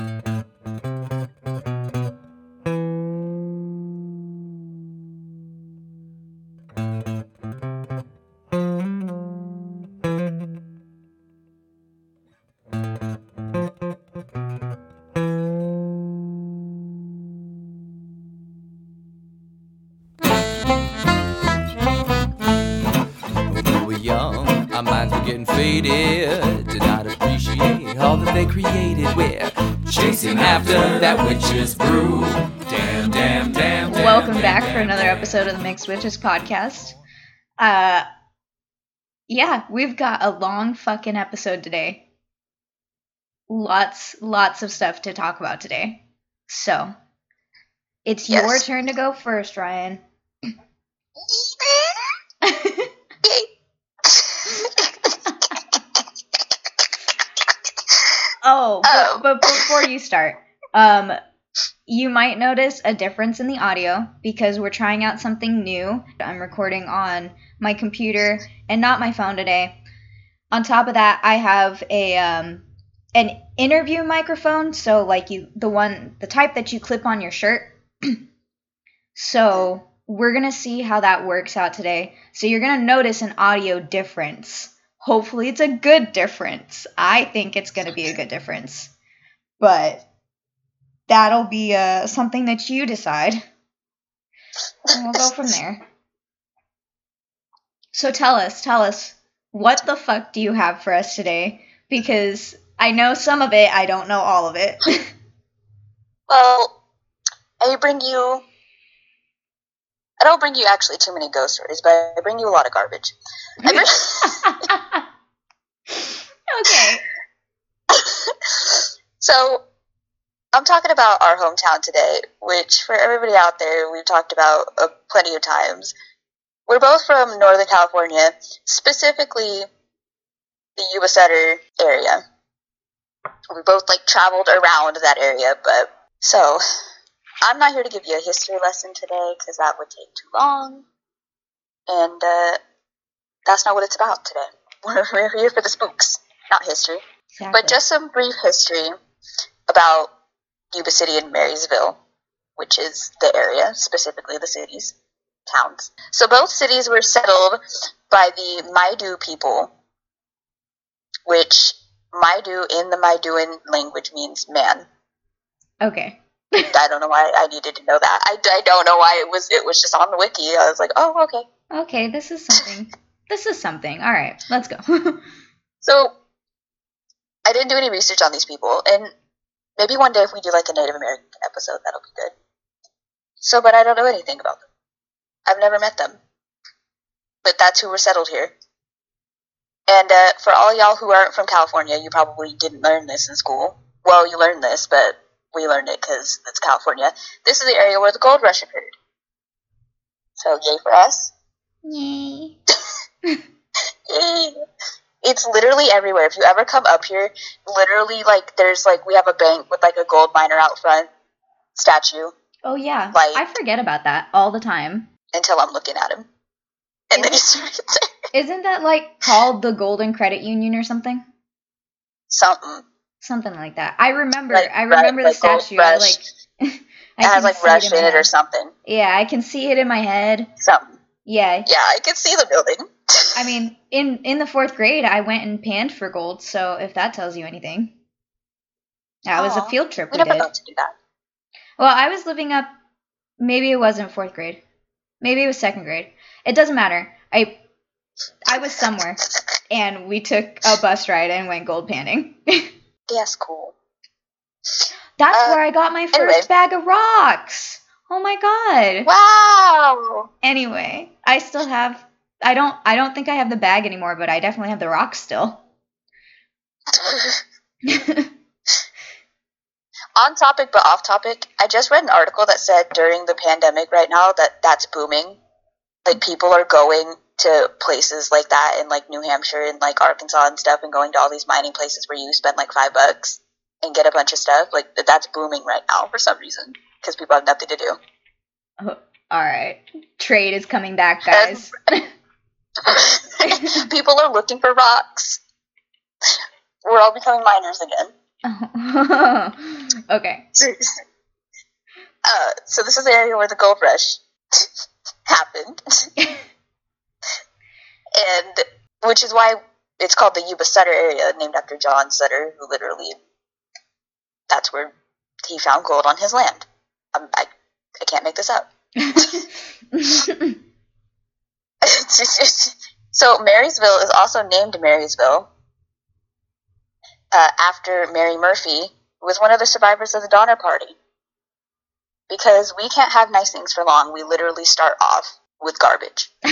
When episode of the Mixed Witches podcast. Uh yeah, we've got a long fucking episode today. Lots lots of stuff to talk about today. So, it's your turn to go first, Ryan. Oh, Oh. But, but before you start, um, you might notice a difference in the audio because we're trying out something new. I'm recording on my computer and not my phone today. On top of that, I have a um, an interview microphone, so like you, the one, the type that you clip on your shirt. so we're gonna see how that works out today. So you're gonna notice an audio difference. Hopefully, it's a good difference. I think it's gonna be a good difference, but that'll be uh, something that you decide, and we'll go from there. So tell us, tell us, what the fuck do you have for us today? Because I know some of it, I don't know all of it. Well, I bring you. I don't bring you actually too many ghost stories, but I bring you a lot of garbage. I bring, okay. so, I'm talking about our hometown today, which for everybody out there, we've talked about uh, plenty of times. We're both from Northern California, specifically the Yuba Sutter area. We both like traveled around that area, but so I'm not here to give you a history lesson today because that would take too long, and uh, that's not what it's about today. We're, we're here for the spooks, not history. Exactly. But just some brief history about Yuba City and Marysville, which is the area, specifically the cities, towns. So both cities were settled by the Maidu people, which Maidu in the Maiduan language means man. okay. I don't know why I needed to know that. I, I don't know why it was it was just on the wiki. I was like, oh okay. Okay, this is something. this is something. All right, let's go. So I didn't do any research on these people, and maybe one day if we do like a Native American episode, that'll be good. So, but I don't know anything about them. I've never met them, but that's who were settled here. And uh, for all y'all who aren't from California, you probably didn't learn this in school. Well, you learned this, but we learned it because it's California. This is the area where the gold rush occurred. So, yay for us. Yay. Yay. It's literally everywhere. If you ever come up here, literally like there's like we have a bank with like a gold miner out front statue Oh yeah, Like- I forget about that all the time. until I'm looking at him. And then he's right there. Isn't that like called the Golden Credit Union or something? Something. Something like that. I remember. Like, I remember right, the like statue. Rush. like. I It has like rush in, in it or something. Yeah, I can see it in my head. Something. Yeah. Yeah, I can see the building. I mean, in in the fourth grade, I went and panned for gold. So if that tells you anything, that was a field trip we we did. to do that. Well, I was living up. Maybe it wasn't fourth grade. Maybe it was second grade. It doesn't matter. I I was somewhere, and we took a bus ride and went gold panning. That's cool. That's Uh, where I got my first anyway. bag of rocks. Oh my god. Wow. Anyway, I still have. I don't. I don't think I have the bag anymore, but I definitely have the rocks still. On topic but off topic, I just read an article that said during the pandemic right now that that's booming. Like people are going to places like that in like New Hampshire and like Arkansas and stuff and going to all these mining places where you spend like 5 bucks and get a bunch of stuff. Like that's booming right now for some reason because people have nothing to do. Oh, all right, trade is coming back, guys. people are looking for rocks. We're all becoming miners again. okay. Uh, so this is the area where the gold rush happened, and which is why it's called the Yuba Sutter area, named after John Sutter, who literally that's where he found gold on his land. Um, I I can't make this up. so Marysville is also named Marysville uh, after Mary Murphy, who was one of the survivors of the Donner Party. Because we can't have nice things for long. We literally start off with garbage.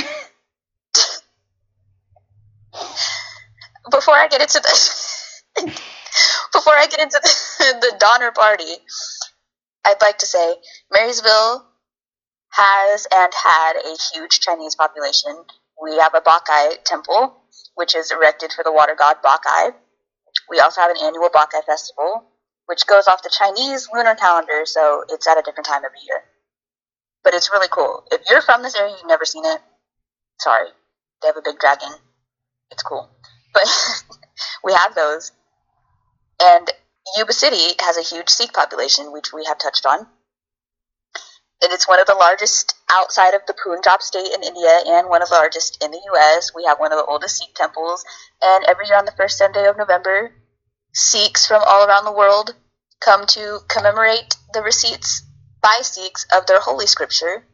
before I get into the before I get into the, the Donner Party, I'd like to say Marysville has and had a huge Chinese population. We have a Bok Kai temple, which is erected for the water god Bok Kai. We also have an annual Bok Kai festival, which goes off the Chinese lunar calendar, so it's at a different time every year. But it's really cool. If you're from this area, you've never seen it. Sorry, they have a big dragon. It's cool, but we have those. And Yuba City has a huge Sikh population, which we have touched on. And it's one of the largest outside of the Punjab state in India and one of the largest in the US. We have one of the oldest Sikh temples. And every year on the first Sunday of November, Sikhs from all around the world come to commemorate the receipts by Sikhs of their holy scripture,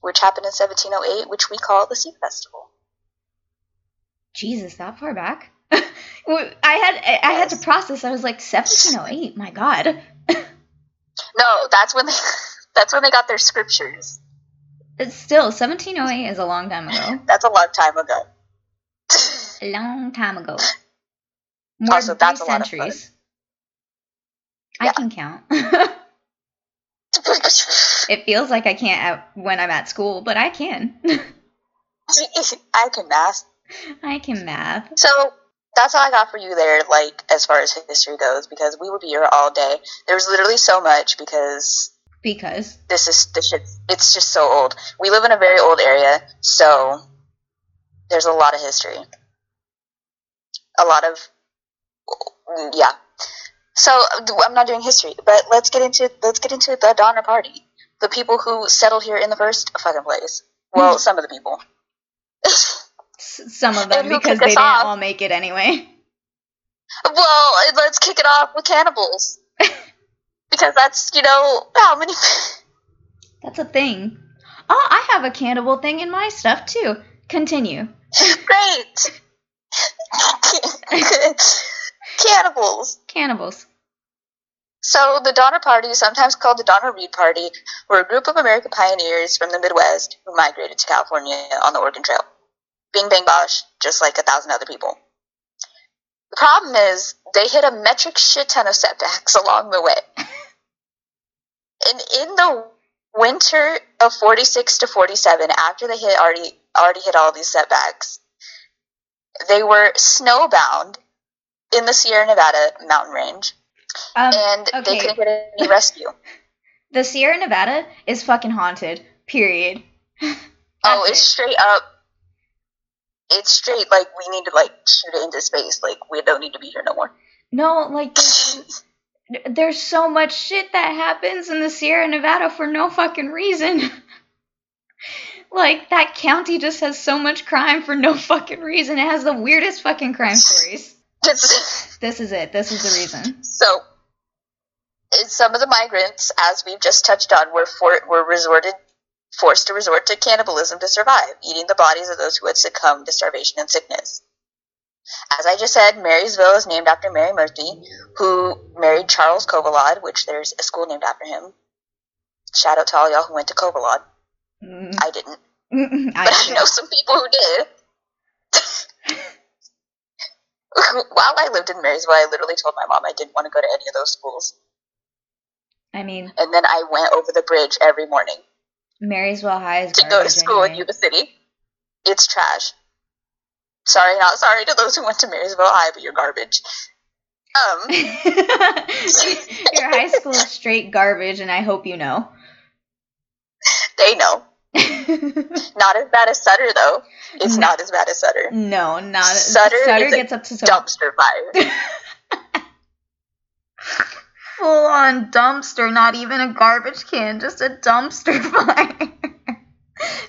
which happened in 1708, which we call the Sikh Festival. Jesus, that far back? I had I had to process. I was like 1708. My God. No, that's when they that's when they got their scriptures. It's still 1708 is a long time ago. That's a long time ago. A long time ago. More Also, than three a lot of fun. centuries. I can count. it feels like I can't at, when I'm at school, but I can. I can math. I can math. So that's all I got for you there, like as far as history goes, because we would be here all day. There's literally so much because Because this is this shit. It's just so old. We live in a very old area, so there's a lot of history. A lot of yeah. So I'm not doing history, but let's get into let's get into the Donner Party. The people who settled here in the first fucking place. Well, Hmm. some of the people. some of them because they didn't off? all make it anyway. Well, let's kick it off with cannibals. Because that's, you know, how many. That's a thing. Oh, I have a cannibal thing in my stuff too. Continue. Great! cannibals. Cannibals. So, the Donner Party, sometimes called the Donner Reed Party, were a group of American pioneers from the Midwest who migrated to California on the Oregon Trail. Bing bang bosh, just like a thousand other people. The problem is, they hit a metric shit ton of setbacks along the way. And in the winter of 46 to 47, after they hit already already hit all these setbacks, they were snowbound in the Sierra Nevada mountain range, Um, and they couldn't get any rescue. the Sierra Nevada is fucking haunted. Period. oh, it's it. straight up. It's straight like we need to like shoot it into space. Like we don't need to be here no more. No, like there's, so much shit that happens in the Sierra Nevada for no fucking reason. like that county just has so much crime for no fucking reason. It has the weirdest fucking crime stories. This is it. This is the reason. so, some of the migrants, as we've just touched on, were for, were resorted forced to resort to cannibalism to survive, eating the bodies of those who had succumbed to starvation and sickness. As I just said, Marysville is named after Mary Murphy, who married Charles Covillaud, which there's a school named after him. Shout out to all y'all who went to Covillaud. Mm, I didn't, mm, I but I know some people who did. While I lived in Marysville, I literally told my mom I didn't want to go to any of those schools. I mean, And then I went over the bridge every morning Marysville High is to go to school in. Yuba City. It's trash. Sorry, not sorry to those who went to Marysville High, but you're garbage. Um, Your high school is straight garbage, and I hope you know. they know. Not as bad as Sutter, though. It's No. not as bad as Sutter. no, not Sutter Sutter a gets up to some. Dumpster fire. full on dumpster, not even a garbage can, just a dumpster fire.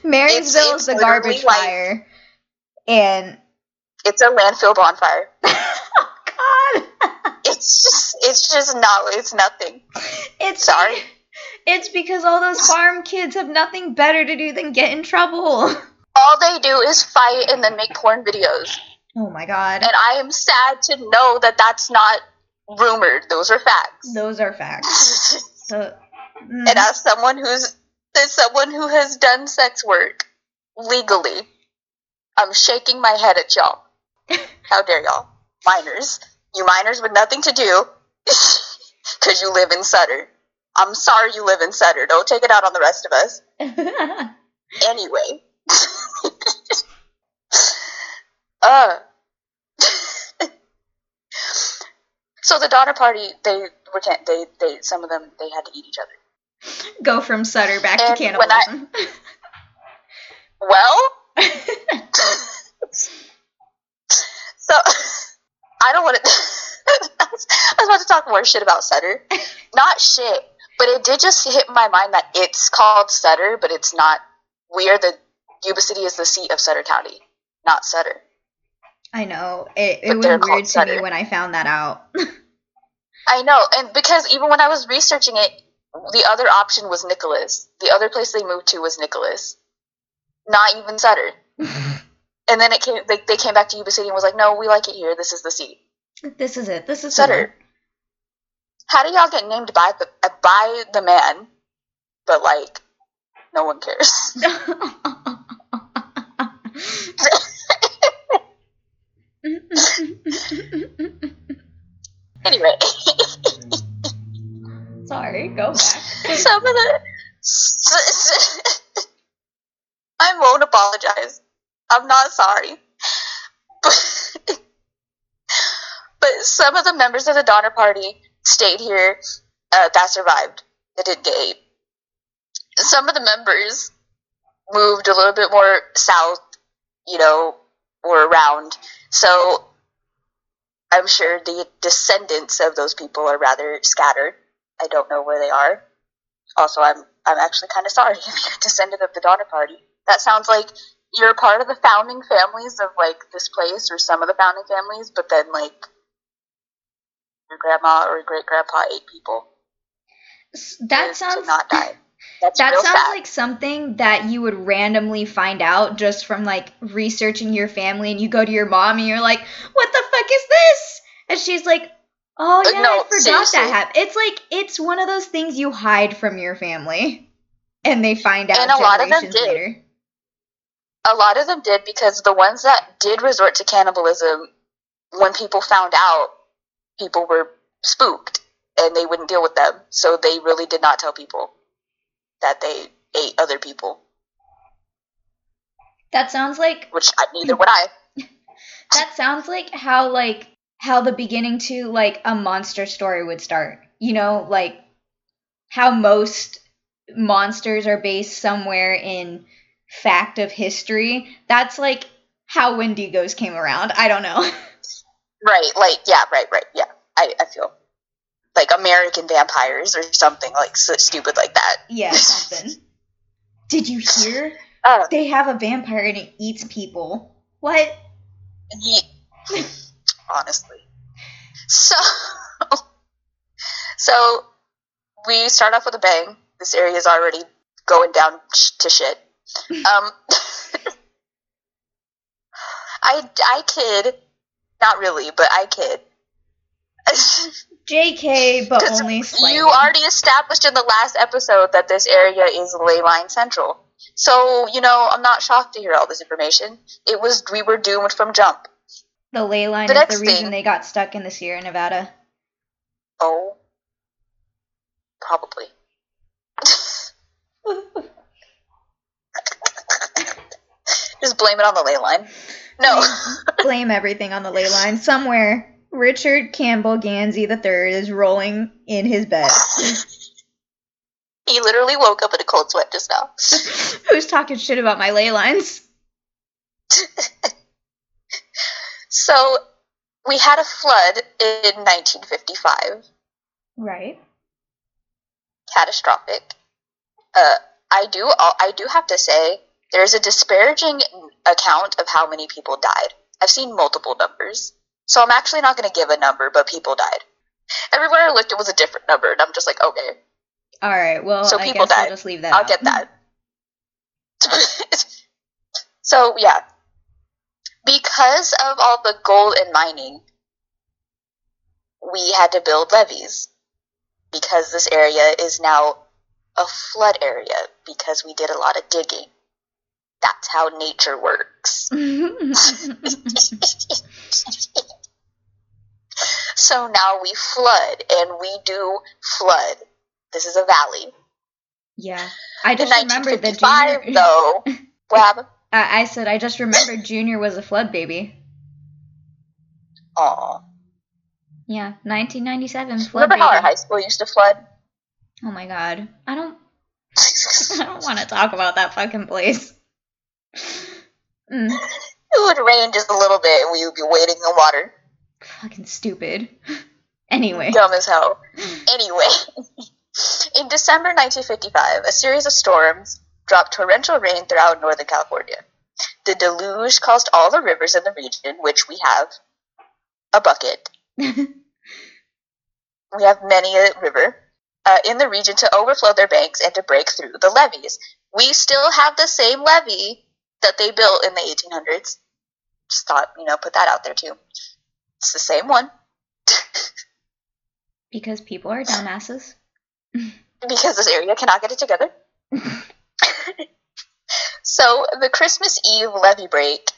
Marysville is the garbage like- fire. And It's a landfill bonfire. oh god. It's just, it's just not, it's nothing. It's Sorry. It's because all those farm kids have nothing better to do than get in trouble. All they do is fight and then make porn videos. Oh my god. And I am sad to know that that's not rumored. Those are facts. Those are facts. So, mm, and as someone who's as someone who has done sex work legally, I'm shaking my head at y'all. How dare y'all, minors? You minors with nothing to do, because you live in Sutter. I'm sorry you live in Sutter. Don't take it out on the rest of us. Anyway. uh. so the daughter Party, they were can- they they some of them they had to eat each other. go from Sutter back And to when I- cannibalism. Well, so I don't want to. I was about to talk more shit about Sutter. Not shit, but it did just hit my mind that it's called Sutter, but it's not. We are the Yuba City is the seat of Sutter County, not Sutter. I know. It, it was weird to me when I found that out. I know, and because even when I was researching it, the other option was Nicolaus. The other place they moved to was Nicolaus, not even Sutter. And then it came. They, they came back to Yuba City and was like, "No, we like it here. This is the seat." this is it. This is Sutter. How do y'all get named by the by the man, but like no one cares? anyway, Sorry, go back. some of the I won't apologize. I'm not sorry, but but some of the members of the Donner Party stayed here. Uh, that survived. That didn't get ate. Some of the members moved a little bit more south, you know, or around. So I'm sure the descendants of those people are rather scattered. I don't know where they are. Also, I'm I'm actually kind of sorry if you're a descendant of the Donner Party. That sounds like you're part of the founding families of like this place or some of the founding families, but then like your grandma or your great grandpa ate people. That sounds not die. That's That sounds sad. like something that you would randomly find out just from like researching your family and you go to your mom and you're like, "What the fuck is this?" And she's like, "Oh yeah, no, I forgot seriously. that happened." It's like it's one of those things you hide from your family and they find out And a lot of them did. later. a lot of them did because the ones that did resort to cannibalism, when people found out, people were spooked and they wouldn't deal with them. So they really did not tell people that they ate other people, That sounds like which I, neither would I. that sounds like how like how the beginning to like a monster story would start. You know, like how most monsters are based somewhere in fact of history. That's like how Wendigos came around. I don't know. Right, like, yeah, right, right, yeah. I, I feel like American vampires or something like so stupid like that. yeah, something. Did you hear? Uh, They have a vampire and it eats people. What? Honestly. So, so we start off with a bang. This area is already going down sh- to shit. Um, I I kid, not really, but I kid. JK, but only slightly. you already established in the last episode that this area is ley line central. So you know, I'm not shocked to hear all this information. It was we were doomed from jump. the ley line The is next the reason thing- they got stuck in the Sierra Nevada. Oh, probably. Just blame it on the ley line. No. blame everything on the ley line. Somewhere, Richard Campbell Gansey III is rolling in his bed. he literally woke up in a cold sweat just now. Who's talking shit about my ley lines? So, we had a flood in 1955. Right. catastrophic. Uh, I do I do have to say there's a disparaging account of how many people died. I've seen multiple numbers, so I'm actually not going to give a number, but people died. Everywhere I looked, it was a different number, and I'm just like, okay, All right. Well, So I people guess died. we'll just leave that. I'll out. get that. so yeah, because of all the gold and mining, we had to build levees because this area is now a flood area because we did a lot of digging. That's how nature works. so now we flood, and we do flood. This is a valley. yeah. I just remembered that 1955, Junior. though, what? I, I said I just remembered Junior was a flood baby. Aw. Yeah, 1997 flood Remember how our high school used to flood? Oh my god. I don't I don't want to talk about that fucking place. Mm, It would rain just a little bit and we would be wading in the water. fucking stupid. Anyway. Dumb as hell. Anyway, in December 1955, a series of storms dropped torrential rain throughout Northern California. The deluge caused all the rivers in the region, which we have a bucket, we have many a river, uh, in the region to overflow their banks and to break through the levees. We still have the same levee that they built in the 1800s. Just thought, you know, put that out there too. It's the same one. because people are dumbasses. because this area cannot get it together. so the Christmas Eve levee break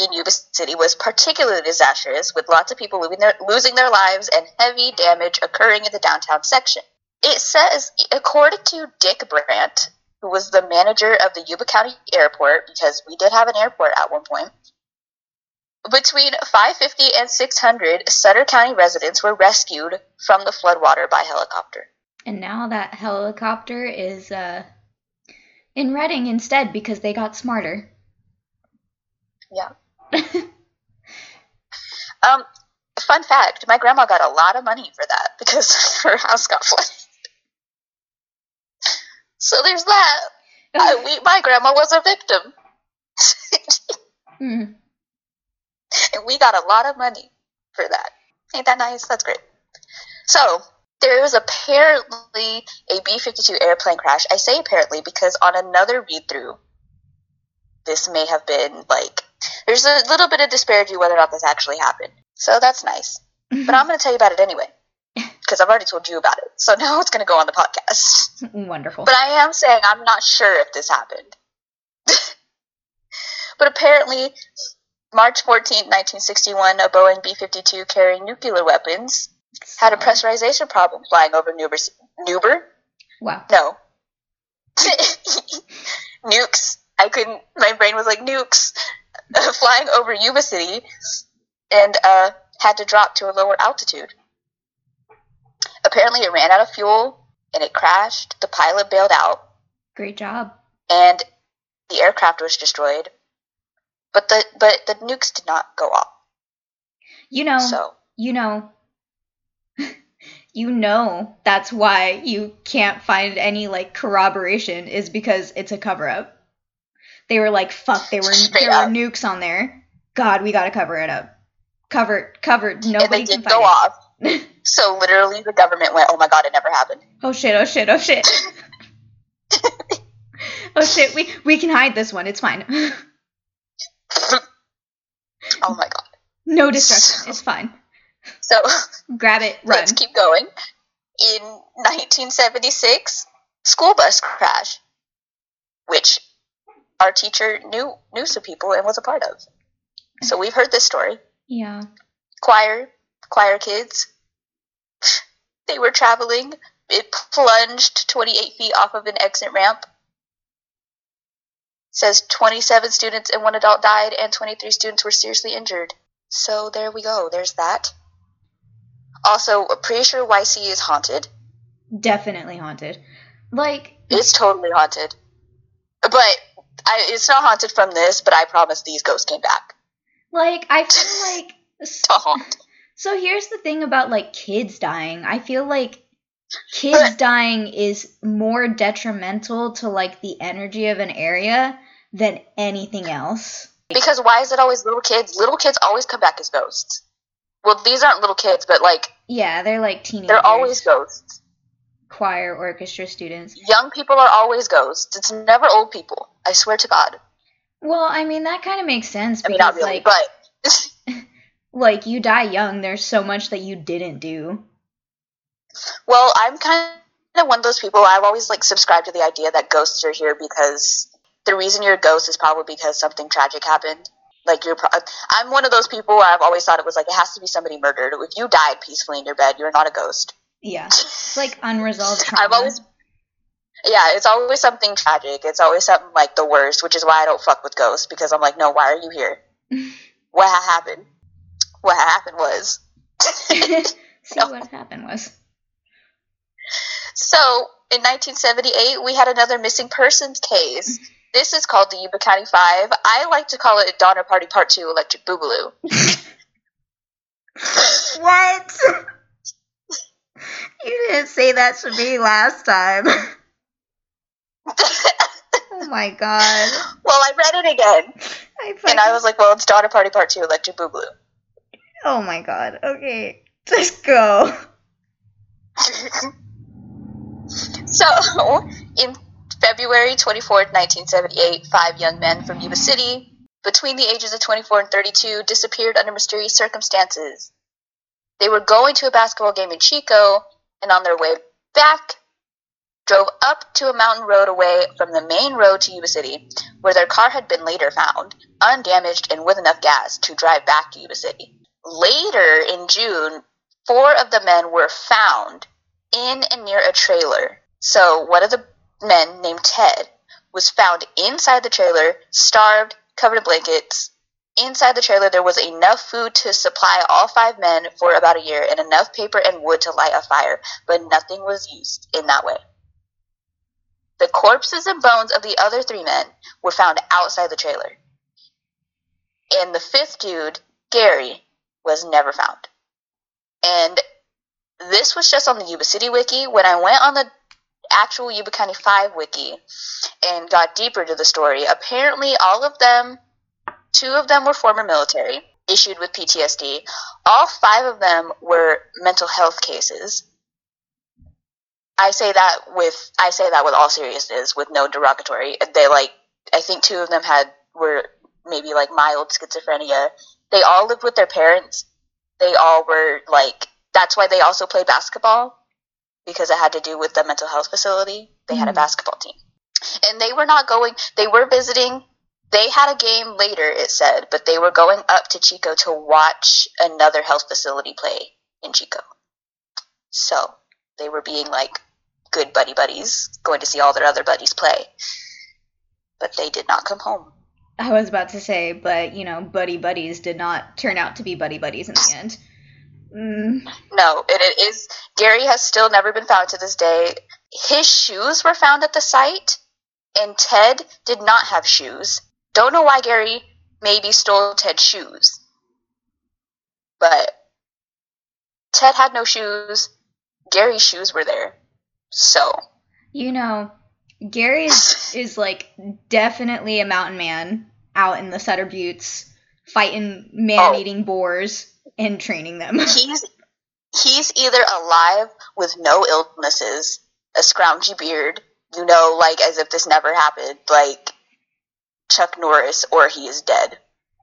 in Yuba City was particularly disastrous, with lots of people losing their, losing their lives and heavy damage occurring in the downtown section. It says, according to Dick Brandt, who was the manager of the Yuba County Airport, because we did have an airport at one point, between 550 and 600 Sutter County residents were rescued from the floodwater by helicopter. And now that helicopter is uh in Redding instead because they got smarter. Yeah. Um, fun fact: my grandma got a lot of money for that because her house got flooded. So there's that. I, we, my grandma was a victim, Mm. and we got a lot of money for that. Ain't that nice? That's great. So there was apparently a B-52 airplane crash. I say apparently because on another read-through, this may have been like there's a little bit of disparity whether or not this actually happened. So that's nice. But I'm going to tell you about it anyway. Because I've already told you about it. So now it's going to go on the podcast. Wonderful. But I am saying I'm not sure if this happened. but apparently, March 14, 1961, a Boeing B 52 carrying nuclear weapons had a pressurization problem flying over Newber. Newber? Wow. No. nukes. I couldn't, my brain was like, nukes. flying over Yuba City and uh, had to drop to a lower altitude. Apparently, it ran out of fuel and it crashed. The pilot bailed out Great job. and the aircraft was destroyed. But the but the nukes did not go off. You know, So you know, you know that's why you can't find any like corroboration is because it's a cover up. They were like, fuck, they were Straight there up. were nukes on there. God, we gotta cover it up. Cover, covered. Nobody and they can did find go it. off. So literally, the government went, "Oh my god, it never happened." Oh shit! Oh shit! Oh shit! oh shit! We we can hide this one. It's fine. Oh my god. no destruction. It's fine. So Grab it. Run. let's keep going. In 1976, school bus crash, which our teacher knew knew some people and was a part of. So we've heard this story. Yeah. choir choir kids they were traveling it plunged 28 feet off of an exit ramp. Says 27 students and one adult died and 23 students were seriously injured. So there we go. There's that. Also I'm pretty sure yc is haunted. Definitely haunted. Like it's totally haunted. But I, it's not haunted from this but i promise these ghosts came back. Like I feel like to haunt So here's the thing about like kids dying. I feel like kids dying is more detrimental to like the energy of an area than anything else. Because why is it always little kids? Little kids always come back as ghosts. Well, these aren't little kids, but like Yeah, they're like teenagers. they're always ghosts. choir orchestra students. Young people are always ghosts. It's never old people. I swear to God. Well, I mean that kind of makes sense I mean, not really, like but like you die young, there's so much that you didn't do. well, I'm kind of one of those people. I've always like subscribed to the idea that ghosts are here because the reason you're a ghost is probably because something tragic happened. Like you're, pro- I'm one of those people where I've always thought it was like it has to be somebody murdered. If you died peacefully in your bed, you're not a ghost. Yeah. It's like unresolved trauma. I've always, yeah, it's always something tragic. It's always something like the worst, which is why I don't fuck with ghosts because I'm like, no, why are you here? what happened? What happened was. See what happened was. So, in 1978, we had another missing persons case. This is called the Yuba County Five. I like to call it Donner Party Part Two Electric Boogaloo. What? you didn't say that to me last time. oh my god. well, I read it again, I and I was like, well, it's Donner Party Part Two Electric Boogaloo. Oh my god. Okay. Just go. So, in February 24th, 1978, five young men from Yuba City, between the ages of 24 and 32, disappeared under mysterious circumstances. They were going to a basketball game in Chico, and on their way back, drove up to a mountain road away from the main road to Yuba City, where their car had been later found, undamaged and with enough gas to drive back to Yuba City. Later in June, four of the men were found in and near a trailer. So one of the men named Ted was found inside the trailer, starved, covered in blankets. Inside the trailer, there was enough food to supply all five men for about a year and enough paper and wood to light a fire, but nothing was used in that way. The corpses and bones of the other three men were found outside the trailer. And the fifth dude, Gary, was never found. And this was just on the Yuba City wiki. When I went on the actual Yuba County 5 wiki and got deeper to the story, apparently all of them, two of them were former military, issued with PTSD. All five of them were mental health cases. I say that with I say that with all seriousness, with no derogatory. They like I think two of them had were maybe like mild schizophrenia. They all lived with their parents. They all were like that's why they also played basketball because it had to do with the mental health facility. They had a Mhm. basketball team. And they were not going they were visiting they had a game later it said, but they were going up to Chico to watch another health facility play in Chico. So, they were being like good buddy buddies, going to see all their other buddies play. But they did not come home. I was about to say, but you know, buddy buddies did not turn out to be buddy buddies in the end. Mm, No, it, it is. Gary has still never been found to this day. His shoes were found at the site, and Ted did not have shoes. Don't know why Gary maybe stole Ted's shoes. But Ted had no shoes. Gary's shoes were there. So, you know, Gary is, is like definitely a mountain man out in the Sutter Buttes fighting man-eating boars and training them. he's he's either alive with no illnesses, a scroungy beard, you know, like as if this never happened, like Chuck Norris, or he is dead.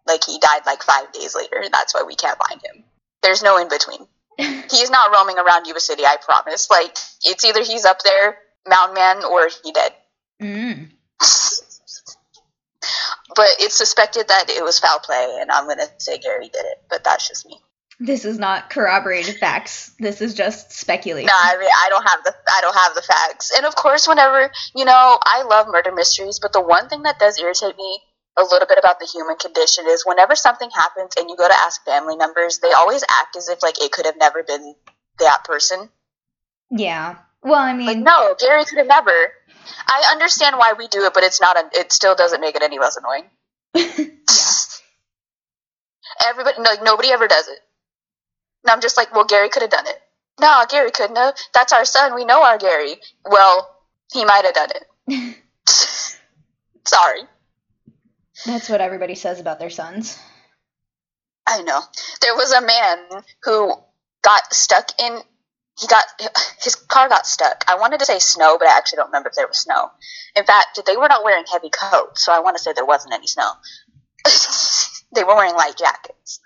Like he died like five days later, and that's why we can't find him. There's no in between. He's not roaming around Yuba City, I promise. Like it's either he's up there, Mountain Man, or he dead. mm. but it's suspected that it was foul play, and I'm gonna say Gary did it, but that's just me. This is not corroborated facts. This is just speculation. No, I mean I don't have the I don't have the facts. And of course, whenever you know, I love murder mysteries, but the one thing that does irritate me a little bit about the human condition is whenever something happens and you go to ask family members, they always act as if like it could have never been that person. Yeah. Well, I Like mean, no, Gary could have never. I understand why we do it, but it's not. A, it still doesn't make it any less annoying. yeah. Everybody, no, nobody ever does it. And I'm just like, well, Gary could have done it. No, Gary couldn't have. That's our son. We know our Gary. Well, he might have done it. Sorry. That's what everybody says about their sons. I know. There was a man who got stuck in. He got his car got stuck. I wanted to say snow, but I actually don't remember if there was snow. In fact, they were not wearing heavy coats, so I want to say there wasn't any snow. they were wearing light jackets.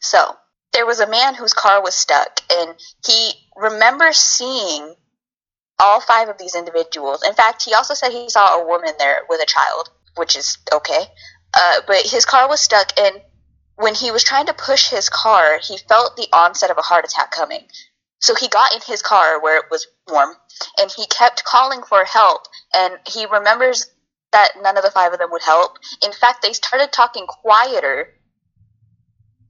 So there was a man whose car was stuck, and he remembers seeing all five of these individuals. In fact, he also said he saw a woman there with a child, which is okay. Uh, but his car was stuck, and when he was trying to push his car, he felt the onset of a heart attack coming. So he got in his car where it was warm, and he kept calling for help. And he remembers that none of the five of them would help. In fact, they started talking quieter,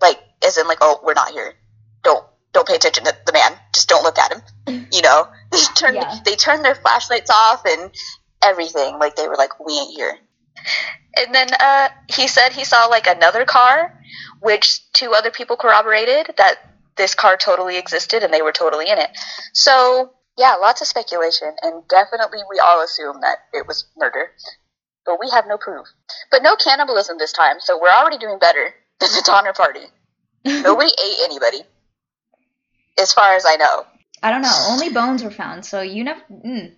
like as in like, "Oh, we're not here. Don't don't pay attention to the man. Just don't look at him." You know, they turned Yeah. they turned their flashlights off and everything. Like they were like, "We ain't here." And then uh, he said he saw like another car, which two other people corroborated that this car totally existed and they were totally in it. So yeah, lots of speculation, and definitely we all assume that it was murder, but we have no proof. But no cannibalism this time, so we're already doing better than the Donner Party. Nobody ate anybody, as far as I know. I don't know. Only bones were found, so you never. Mm.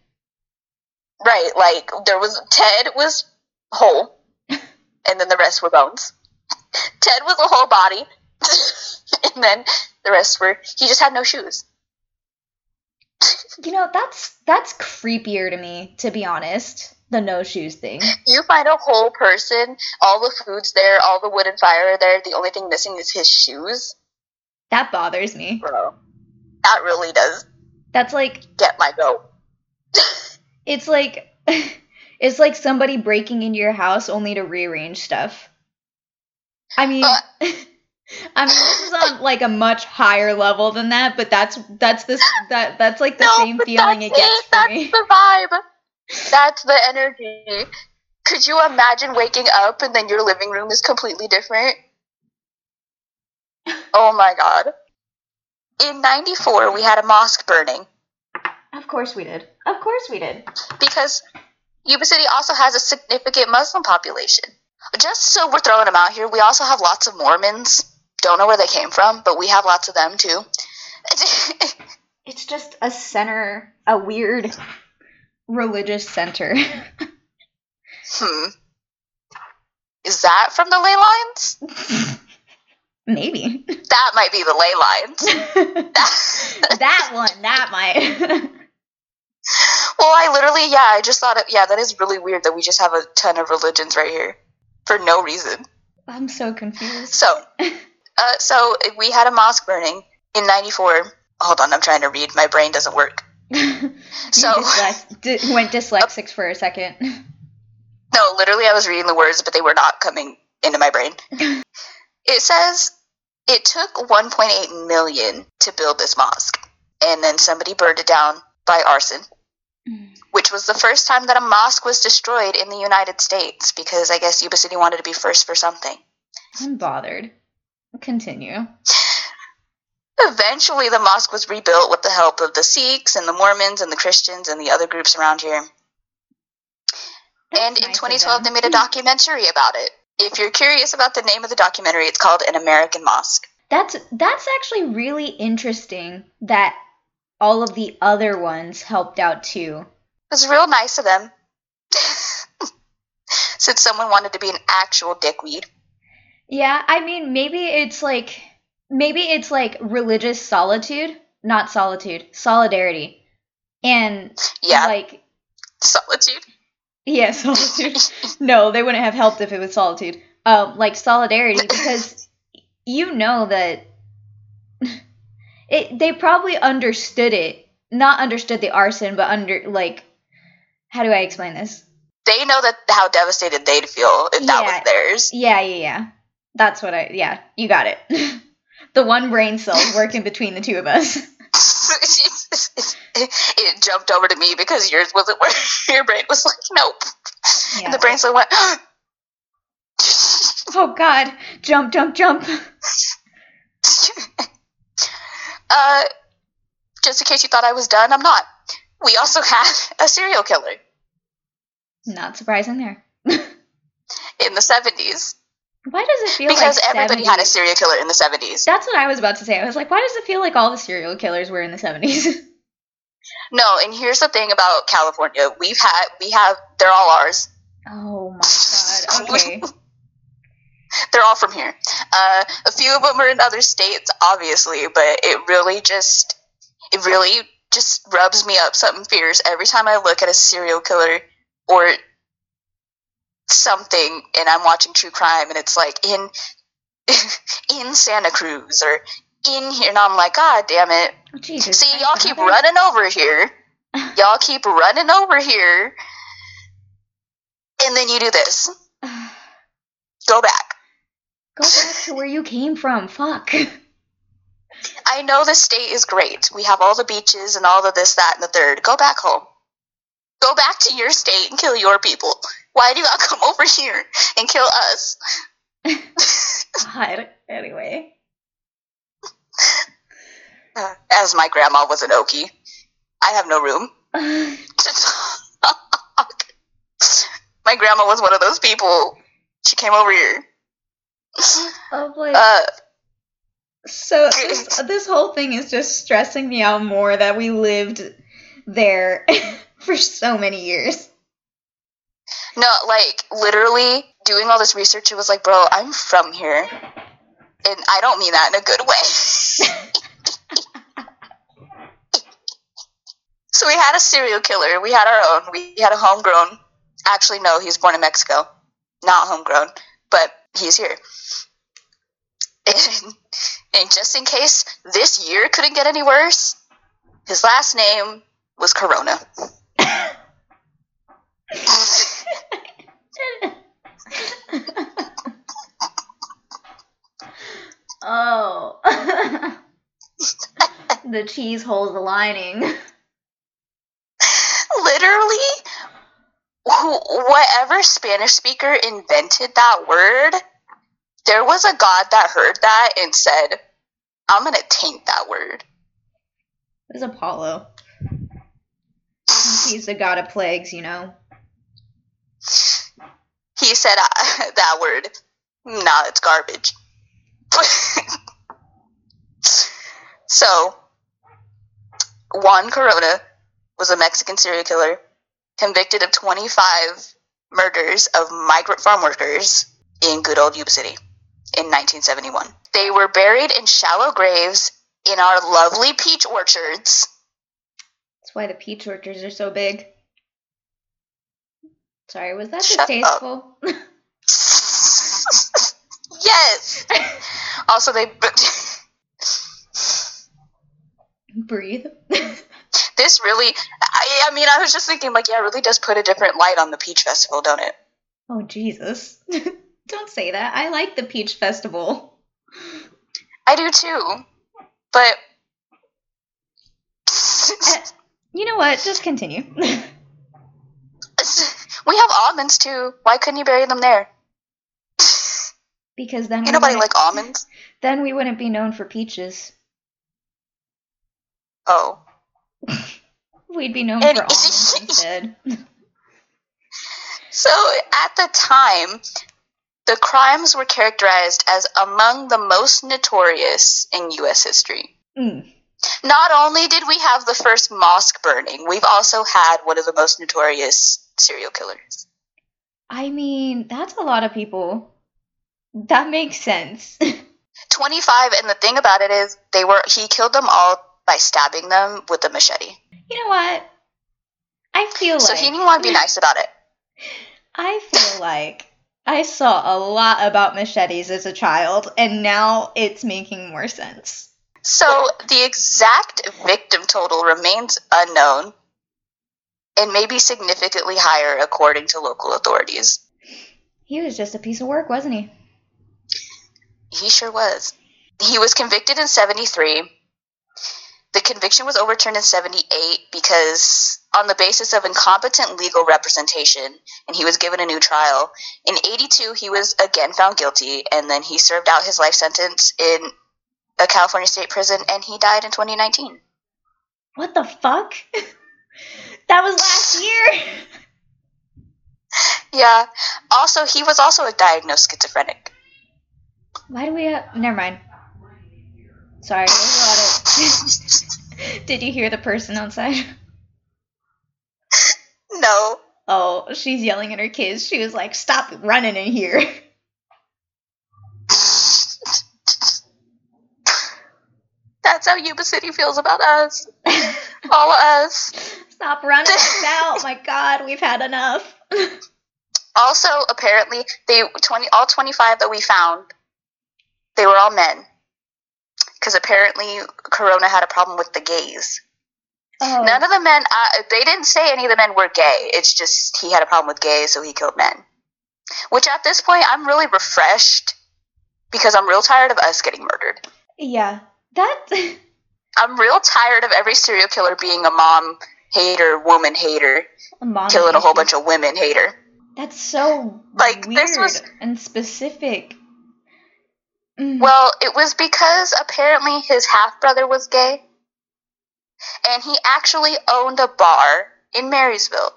Right, like there was Ted was whole, and then the rest were bones. Ted was a whole body, and then the rest were he just had no shoes. You know that's that's creepier to me, to be honest. The no shoes thing. You find a whole person, all the food's there, all the wood and fire are there. The only thing missing is his shoes, That bothers me. bro. That really does That's like get my goat. it's like it's like somebody breaking into your house only to rearrange stuff. I mean, Uh. I mean this is on like a much higher level than that, but that's that's this that that's like the no, same feeling it gets for me. That's the vibe. That's the energy. Could you imagine waking up and then your living room is completely different? Oh my god. In 94, we had a mosque burning Of course we did. Of course we did. because Yuba City also has a significant Muslim population. Just so we're throwing them out here, we also have lots of Mormons. Don't know where they came from, but we have lots of them too. It's just a center, a weird religious center. hmm. Is that from the ley lines? Maybe. That might be the ley lines. that one, that might. Well, I literally, yeah, I just thought, it, yeah, that is really weird that we just have a ton of religions right here for no reason. I'm so confused. So, uh, so we had a mosque burning in '94. Hold on, I'm trying to read. My brain doesn't work. So- dyslex- di- went dyslexic for a second. No, literally, I was reading the words, but they were not coming into my brain. it says it took 1.8 million to build this mosque, and then somebody burned it down by arson. Which was the first time that a mosque was destroyed in the United States because I guess Yuba City wanted to be first for something. I'm bothered. Continue. Eventually, the mosque was rebuilt with the help of the Sikhs and the Mormons and the Christians and the other groups around here. That's and in nice of 2012, they made a documentary about it. If you're curious about the name of the documentary, it's called An American Mosque. That's that's actually really interesting that all of the other ones helped out too. It was real nice of them. Since someone wanted to be an actual dickweed. Yeah, I mean maybe it's like maybe it's like religious solitude, not solitude, solidarity. And Yeah, like solitude. yeah, solitude. no, they wouldn't have helped if it was solitude. Um, like solidarity because you know that it. They probably understood it, not understood the arson, but under like, how do I explain this? They know that how devastated they'd feel if that was theirs. Yeah, yeah, yeah. That's what I. Yeah, you got it. the one brain cell working between the two of us. it jumped over to me because yours wasn't where your brain was like, nope. Yeah. And the brain cell went, Oh God! Jump! Jump! Jump! uh, just in case you thought I was done, I'm not. We also had a serial killer Not surprising there. in the 70s Why does it feel like.? because like everybody had a serial killer in the 70s. That's what I was about to say. I was like, why does it feel like all the serial killers were in the 70s? No, and here's the thing about California. We've had, we have, they're all ours. oh my god. Okay. They're all from here. Uh, a few of them are in other states, obviously, but it really just, it really just rubs me up something fierce every time I look at a serial killer or something, and I'm watching true crime, and it's like in, in Santa Cruz or in here, and I'm like, God damn it! Oh, Jesus. See, y'all keep running over here. Y'all keep running over here, and then you do this. Go back. Go back to where you came from. Fuck. I know the state is great. We have all the beaches and all the this, that, and the third. Go back home. Go back to your state and kill your people. Why do gotta come over here and kill us? God. Anyway. Uh, As my grandma was an Okie, I have no room to talk. My grandma was one of those people. She came over here. Of like, Uh, so this, this whole thing is just stressing me out more that we lived there for so many years. No, like literally doing all this research, it was like, bro, I'm from here. And I don't mean that in a good way. so we had a serial killer. We had our own. We had a homegrown. Actually, no, he was born in Mexico. Not homegrown, but he's here. And, and just in case this year couldn't get any worse, his last name was Corona. oh. the cheese holds the lining. literally who, whatever spanish speaker invented that word there was a god that heard that and said i'm gonna taint that word It was Apollo. He's the god of plagues, you know. He said uh, that word nah it's garbage so juan corona was a mexican serial killer convicted of 25 murders of migrant farm workers in good old Yuba City in 1971. They were buried in shallow graves in our lovely peach orchards. That's why the peach orchards are so big. Sorry, was that Shut distasteful? yes. Also, they Breathe. this really. I, I mean, I was just thinking, like, yeah, it really does put a different light on the Peach Festival, don't it? oh, Jesus. Don't say that. I like the Peach Festival. I do too, but. Uh, you know what? Just continue. We have almonds too. Why couldn't you bury them there? because then Ain't nobody like almonds. then we wouldn't be known for peaches. Oh. We'd be known And- for almonds instead. So at the time, the crimes were characterized as among the most notorious in U.S. history. Mm. Not only did we have the first mosque burning, we've also had one of the most notorious serial killers. I mean, that's a lot of people. That makes sense. 25, and the thing about it is, they were he killed them all by stabbing them with a machete. you know what? I feel So like he didn't want to be nice about it. I feel like I saw a lot about machetes as a child, and now it's making more sense. So the exact victim total remains unknown and may be significantly higher according to local authorities. He was just a piece of work, wasn't he? He sure was. He was convicted in 73. The conviction was overturned in 78 because, on the basis of incompetent legal representation, and he was given a new trial. In 82, he was again found guilty, and then he served out his life sentence in a California state prison, and he died in 2019. What the fuck? that was last year. Yeah. Also, he was also a diagnosed schizophrenic. Why do we have? Never mind. Sorry, a lot of. Did you hear the person outside? No. Oh, she's yelling at her kids. She was like, "Stop running in here!" That's how Yuba City feels about us. All of us. Stop running us out! My God, we've had enough. Also, apparently, they twenty all twenty five that we found, they were all men. Because apparently, Corona had a problem with the gays. Oh, None of the men. Uh, they didn't say any of the men were gay. It's just he had a problem with gays, so he killed men. Which at this point, I'm really refreshed because I'm real tired of us getting murdered. yeah. That. I'm real tired of every serial killer being a mom hater, woman hater, killing a whole bunch of women hater. That's so Like, weird this was- and specific. Mm. Well, it was because apparently his half brother was gay, and he actually owned a bar in Marysville.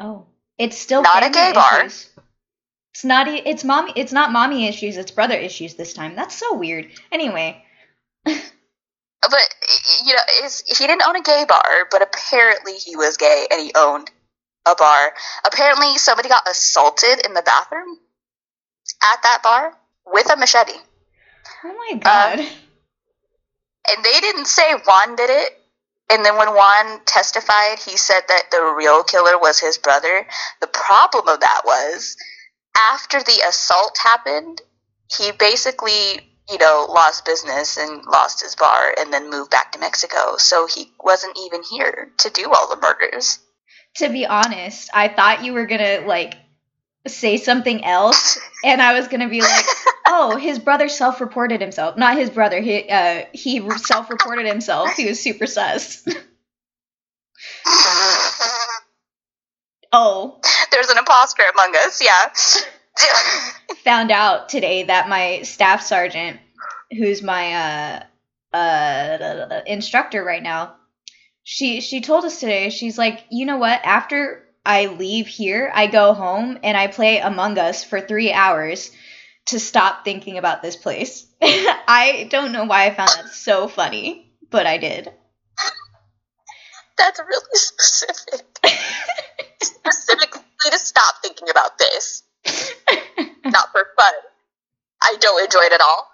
oh, it's still Not a gay bar. It's not. It's mommy. It's not mommy issues. It's brother issues this time. That's so weird. Anyway, But you know, is he didn't own a gay bar, but apparently he was gay and he owned a bar. Apparently, somebody got assaulted in the bathroom at that bar with a machete, oh my god. Um, and they didn't say Juan did it. And then when Juan testified, he said that the real killer was his brother. The problem of that was after the assault happened, he basically, you know, lost business and lost his bar and then moved back to Mexico. So he wasn't even here to do all the murders. to be honest, I thought you were gonna like say something else, and I was gonna be like, "Oh, his brother self-reported himself. Not his brother. He uh he self-reported himself. He was super sus." oh, There's an imposter among us, yeah. found out today that my staff sergeant, who's my uh uh instructor right now, she she told us today. She's like, you know what? After I leave here, I go home and I play Among Us for three hours to stop thinking about this place. I don't know why I found that so funny, but I did. That's really specific. Specifically to stop thinking about this. Not for fun. I don't enjoy it at all.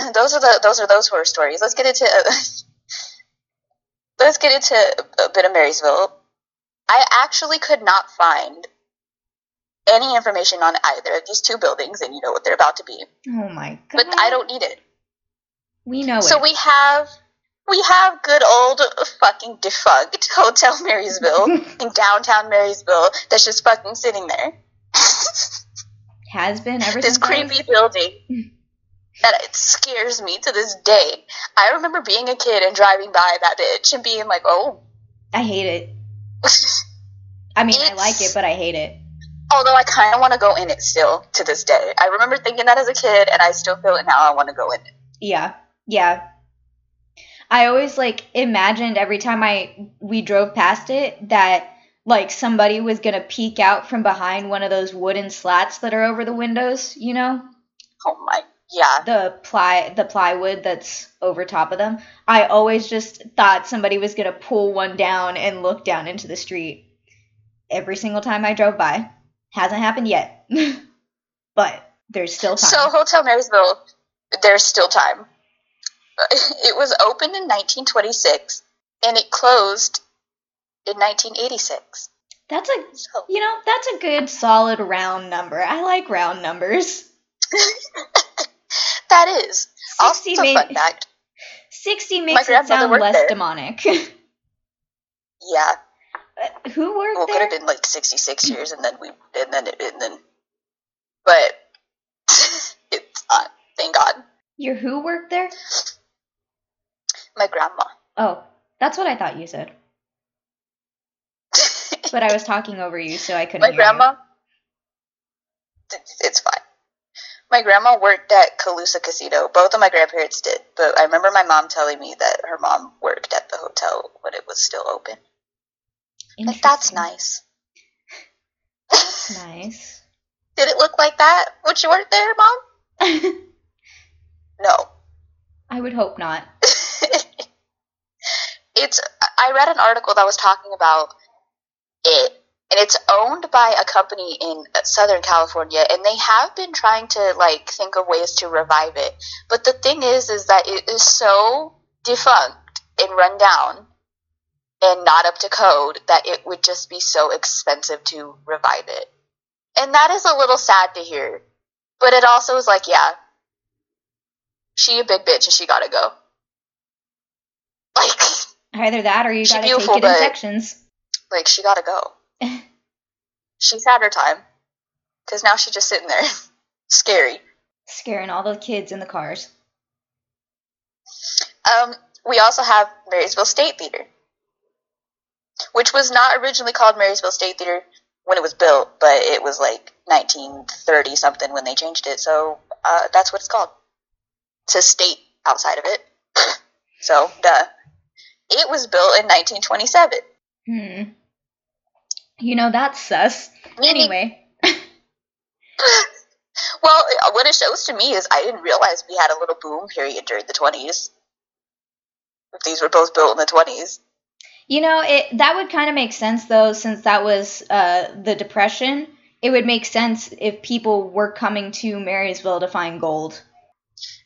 those are the those are those horror stories. Let's get into let's get into a bit of Marysville. I actually could not find any information on either of these two buildings, and you know what they're about to be. oh my god! But I don't need it. We know So it. we have we have good old fucking defunct Hotel Marysville in downtown Marysville that's just fucking sitting there. has been ever this since was- creepy building that it scares me to this day. I remember being a kid and driving by that bitch and being like, "Oh." I hate it. I mean, I like it, but I hate it. Although I kind of want to go in it still to this day. I remember thinking that as a kid, and I still feel it now. I want to go in it. Yeah, yeah. I always like imagined every time I we drove past it that like somebody was gonna peek out from behind one of those wooden slats that are over the windows. You know, Oh my, yeah. the ply the plywood that's over top of them. I always just thought somebody was gonna pull one down and look down into the street. Every single time I drove by, hasn't happened yet, but there's still time. So Hotel Marysville, there's still time. It was opened in 1926 and it closed in 1986. that's a So You know, that's a good solid round number. I like round numbers. that is 60 also made, fun fact. 60 makes it sound less there. demonic. Yeah, Uh, Who worked there? well, it could have been like 66 years, and then we, and then, and then, but it's not. Thank God. Your who worked there? My grandma. Oh, that's what I thought you said. But I was talking over you, so I couldn't My grandma. It's fine. My grandma worked at Colusa Casino. Both of my grandparents did, but I remember my mom telling me that her mom worked at the hotel when it was still open. Like that's nice. Nice. Did it look like that when she worked there, mom? No. I would hope not. it's I read an article that was talking about it and it's owned by a company in Southern California and they have been trying to like think of ways to revive it. But the thing is is that it is so defunct and run down and not up to code that it would just be so expensive to revive it. And that is a little sad to hear. But it also is like, yeah, she a big bitch and she gotta go. Like, Either that or you She's gotta take it in sections. like she gotta go. She's had her time. Cause now she's just sitting there. Scary. Scaring all the kids in the cars. Um, we also have Marysville State Theater, which was not originally called Marysville State Theater when it was built, but it was like 1930 something when they changed it. So uh, that's what it's called. It's a state outside of it. so, duh. It was built in 1927. Hmm. You know, that's sus. Anyway. Well, what it shows to me is I didn't realize we had a little boom period during the 20s. If these were both built in the 20s. You know, it that would kind of make sense though, since that was uh, the depression. It would make sense if people were coming to Marysville to find gold.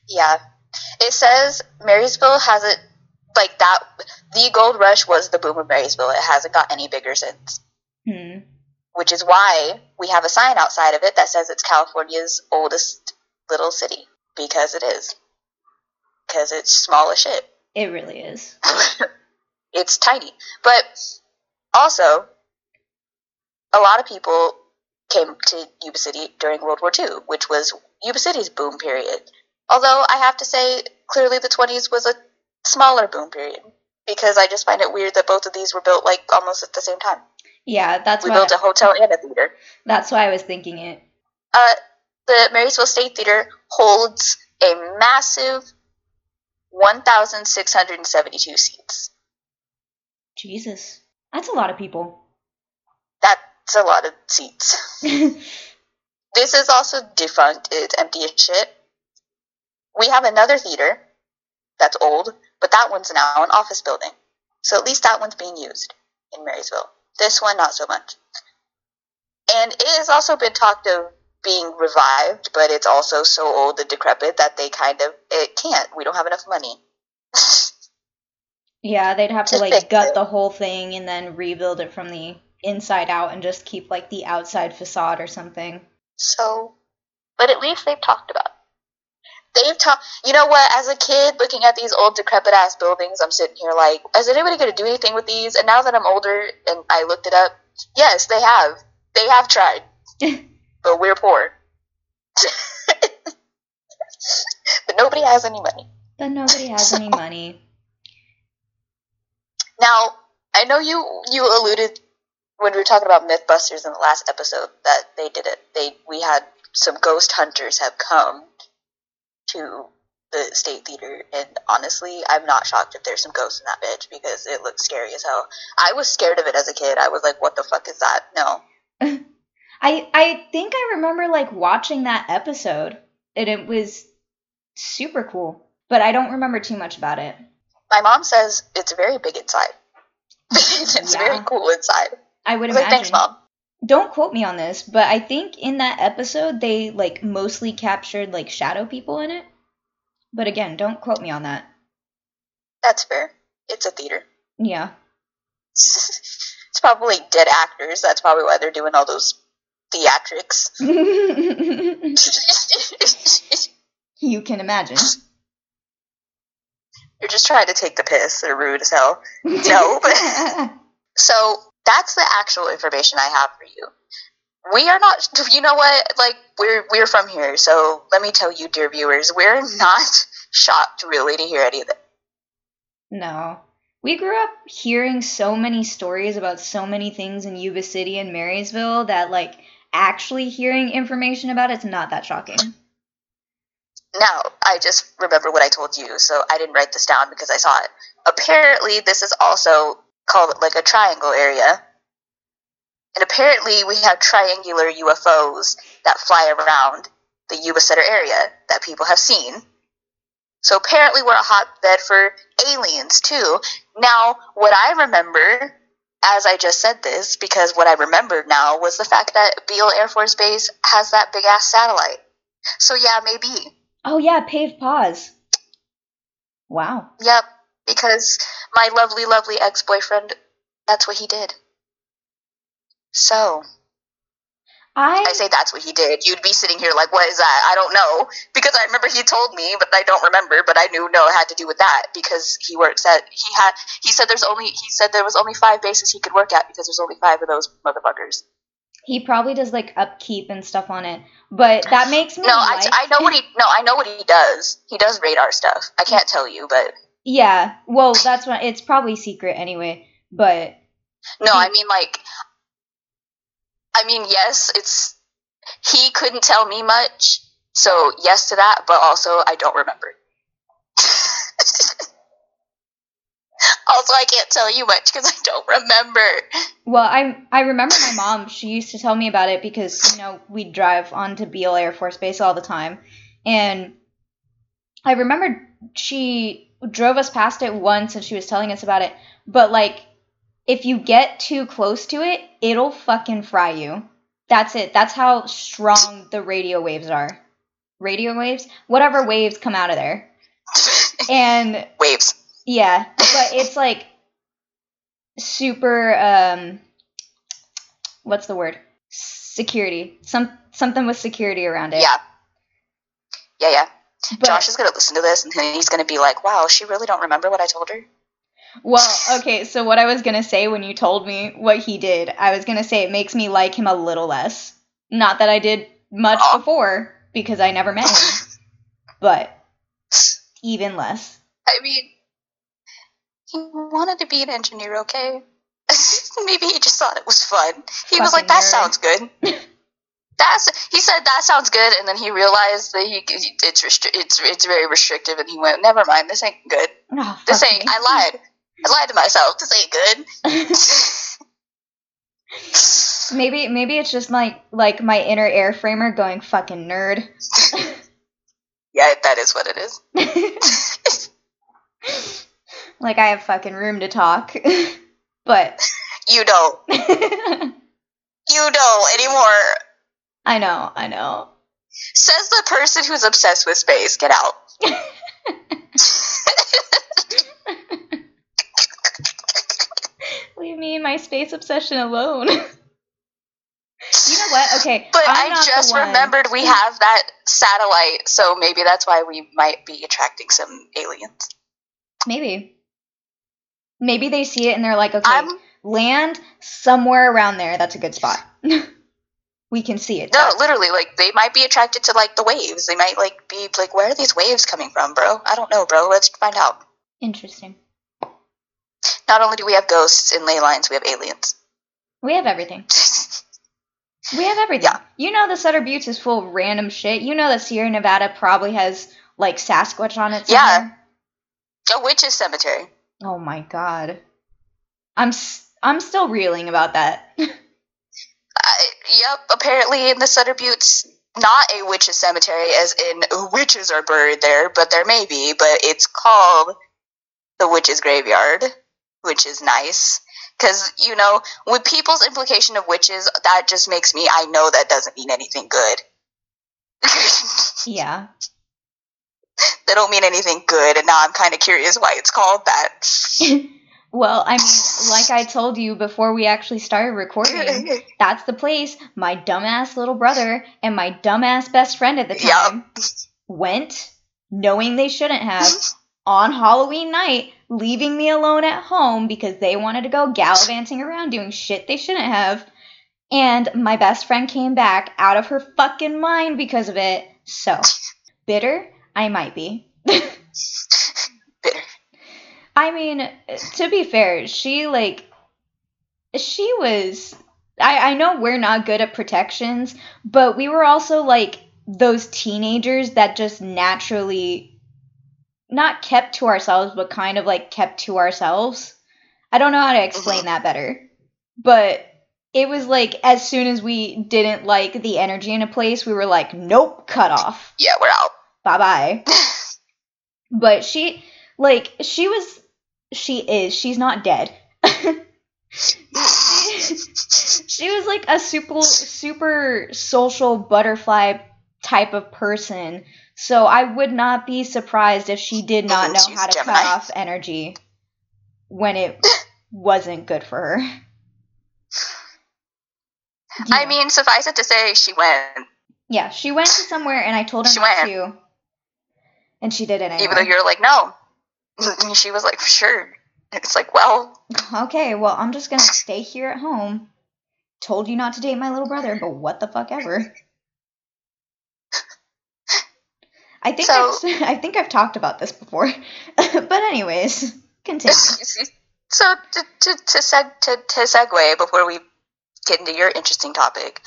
Yeah. It says Marysville hasn't, like that, the gold rush was the boom of Marysville. It hasn't got any bigger since. Hmm. Which is why we have a sign outside of it that says it's California's oldest little city. Because it is. Because it's small as shit. It really is. it's tiny. But also, a lot of people came to Yuba City during World War II, which was Yuba City's boom period. Although I have to say, clearly the 20s was a smaller boom period because I just find it weird that both of these were built like almost at the same time. Yeah, that's why we built a hotel and a theater. that's why I was thinking it. Uh, the Marysville State Theater holds a massive 1,672 seats. Jesus, that's a lot of people. That's a lot of seats. This is also defunct. It's empty as shit. We have another theater that's old, but that one's now an office building. So at least that one's being used in Marysville. This one, not so much. And it has also been talked of being revived, but it's also so old and decrepit that they kind of, it can't. We don't have enough money. yeah, they'd have to To like gut it. the whole thing and then rebuild it from the inside out and just keep like the outside facade or something. So, but at least they've talked about it. They've talked. You know what? As a kid, looking at these old decrepit ass buildings, I'm sitting here like, is anybody going to do anything with these? And now that I'm older and I looked it up, yes, they have. They have tried, but we're poor. but nobody has any money. But nobody has any money. Now, I know you you alluded when we were talking about MythBusters in the last episode that they did it. They we had some ghost hunters have come to the state theater, and honestly, I'm not shocked if there's some ghosts in that bitch because it looks scary as hell. I was scared of it as a kid. I was like, "What the fuck is that?" No, I I think I remember like watching that episode and it was super cool, but I don't remember too much about it. my mom says it's very big inside. it's very cool inside. I I would like, imagine. "Thanks, mom." Don't quote me on this, but I think in that episode they like mostly captured like shadow people in it. But again, don't quote me on that. That's fair. It's a theater. Yeah. it's probably dead actors. That's probably why they're doing all those theatrics. you can imagine. You're just trying to take the piss. They're rude as hell. No, so that's the actual information I have for you. We are not. You know what? Like we're we're from here, so let me tell you, dear viewers, we're not shocked really to hear any of it. no. We grew up hearing so many stories about so many things in Yuba City and Marysville that like actually hearing information about it's not that shocking. Now, I just remember what I told you, so I didn't write this down because I saw it. Apparently, this is also called it like a triangle area. And apparently, we have triangular UFOs that fly around the Yuba-Sutter area that people have seen. So apparently, we're a hotbed for aliens too. Now, what I remember, as I just said this, because what I remembered now was the fact that Beale Air Force Base has that big ass satellite. So yeah, maybe. Oh yeah, PAVE PAWS. Wow. Yep, because my lovely, lovely ex boyfriend, that's what he did. So, I I say that's what he did. You'd be sitting here like, what is that? I don't know. Because I remember he told me, but I don't remember, but I knew no, it had to do with that because he works at, he had, he said there's only, he said there was only five bases he could work at because there's only five of those motherfuckers. he probably does like upkeep and stuff on it, but that makes me No, I, I know what he, no, I know what he does. He does radar stuff. I can't tell you, but, Yeah, well, that's what it's probably secret anyway. But no, I mean like, I mean, yes, it's, he couldn't tell me much, so yes to that, but also I don't remember. also, I can't tell you much because I don't remember. well, I I remember my mom. She used to tell me about it because you know we'd drive onto Beale Air Force Base all the time, and I remember she drove us past it once and she was telling us about it. But like, if you get too close to it, it'll fucking fry you. That's it. That's how strong the radio waves are. Radio waves, whatever waves come out of there, and Waves. Yeah, but it's like super um what's the word? Security. Some something with security around it. Yeah. Yeah, yeah. But, Josh is gonna listen to this and then he's gonna be like, "Wow, she really don't remember what I told her." Well, okay, so what I was going to say when you told me what he did, I was going to say it makes me like him a little less. Not that I did much Aw. before because I never met him. but even less. I mean, he wanted to be an engineer, okay? Maybe he just thought it was fun. He was like, "That nerd. sounds good." That's he said that sounds good, and then he realized that he it's restri- it's it's very restrictive, and he went, "Never mind, this ain't good. Oh, This ain't. me. I lied. I lied to myself. This ain't good." maybe maybe it's just like like my inner airframer going fucking nerd. yeah, that is what it is. like I have fucking room to talk. but You don't. You don't anymore. Know, I know. Says the person who's obsessed with space. Get out. Leave me and my space obsession alone. you know what? Okay, But I'm I just remembered we have that satellite, so maybe that's why we might be attracting some aliens. Maybe. Maybe they see it and they're like, okay, I'm land somewhere around there. That's a good spot. we can see it. no, literally, like they might be attracted to like the waves. They might like be like, where are these waves coming from, bro? I don't know, bro. Let's find out. Interesting. Not only do we have ghosts in ley lines, we have aliens. We have everything. We have everything. Yeah. You know the Sutter Buttes is full of random shit. You know that Sierra Nevada probably has like Sasquatch on it Yeah. A witch's cemetery. Oh my god. I'm s- I'm still reeling about that. Yep, apparently in the Sutter Buttes, not a witch's cemetery, as in witches are buried there, but there may be, but it's called the witch's graveyard, which is nice. Because, you know, with people's implication of witches, that just makes me, I know that doesn't mean anything good. yeah. they don't mean anything good, and now I'm kind of curious why it's called that. Well, I mean, like I told you before we actually started recording, that's the place my dumbass little brother and my dumbass best friend at the time went, knowing they shouldn't have, on Halloween night, leaving me alone at home because they wanted to go gallivanting around doing shit they shouldn't have. And my best friend came back out of her fucking mind because of it. So, bitter? I might be. I mean, to be fair, she like she was I I know we're not good at protections, but we were also like those teenagers that just naturally not kept to ourselves but kind of like kept to ourselves. I don't know how to explain Mhm. that better. But it was like as soon as we didn't like the energy in a place, we were like, nope, cut off. Yeah, we're out. Bye bye. but she like she was she is, she's not dead. she was like a super super social butterfly type of person. So I would not be surprised if she did not Mhm, know she's how to Gemini. cut off energy when it wasn't good for her. I mean, suffice it to say, she went. yeah, she went to somewhere and I told her She not went. to. And she did it anyway. Even though you're like, no. And she was like, sure. It's like, well, Okay, well, I'm just gonna stay here at home. Told you not to date my little brother, but what the fuck ever. I think So- I've, I think I've talked about this before, but anyways, continue. so to to to, seg- to to segue before we get into your interesting topic,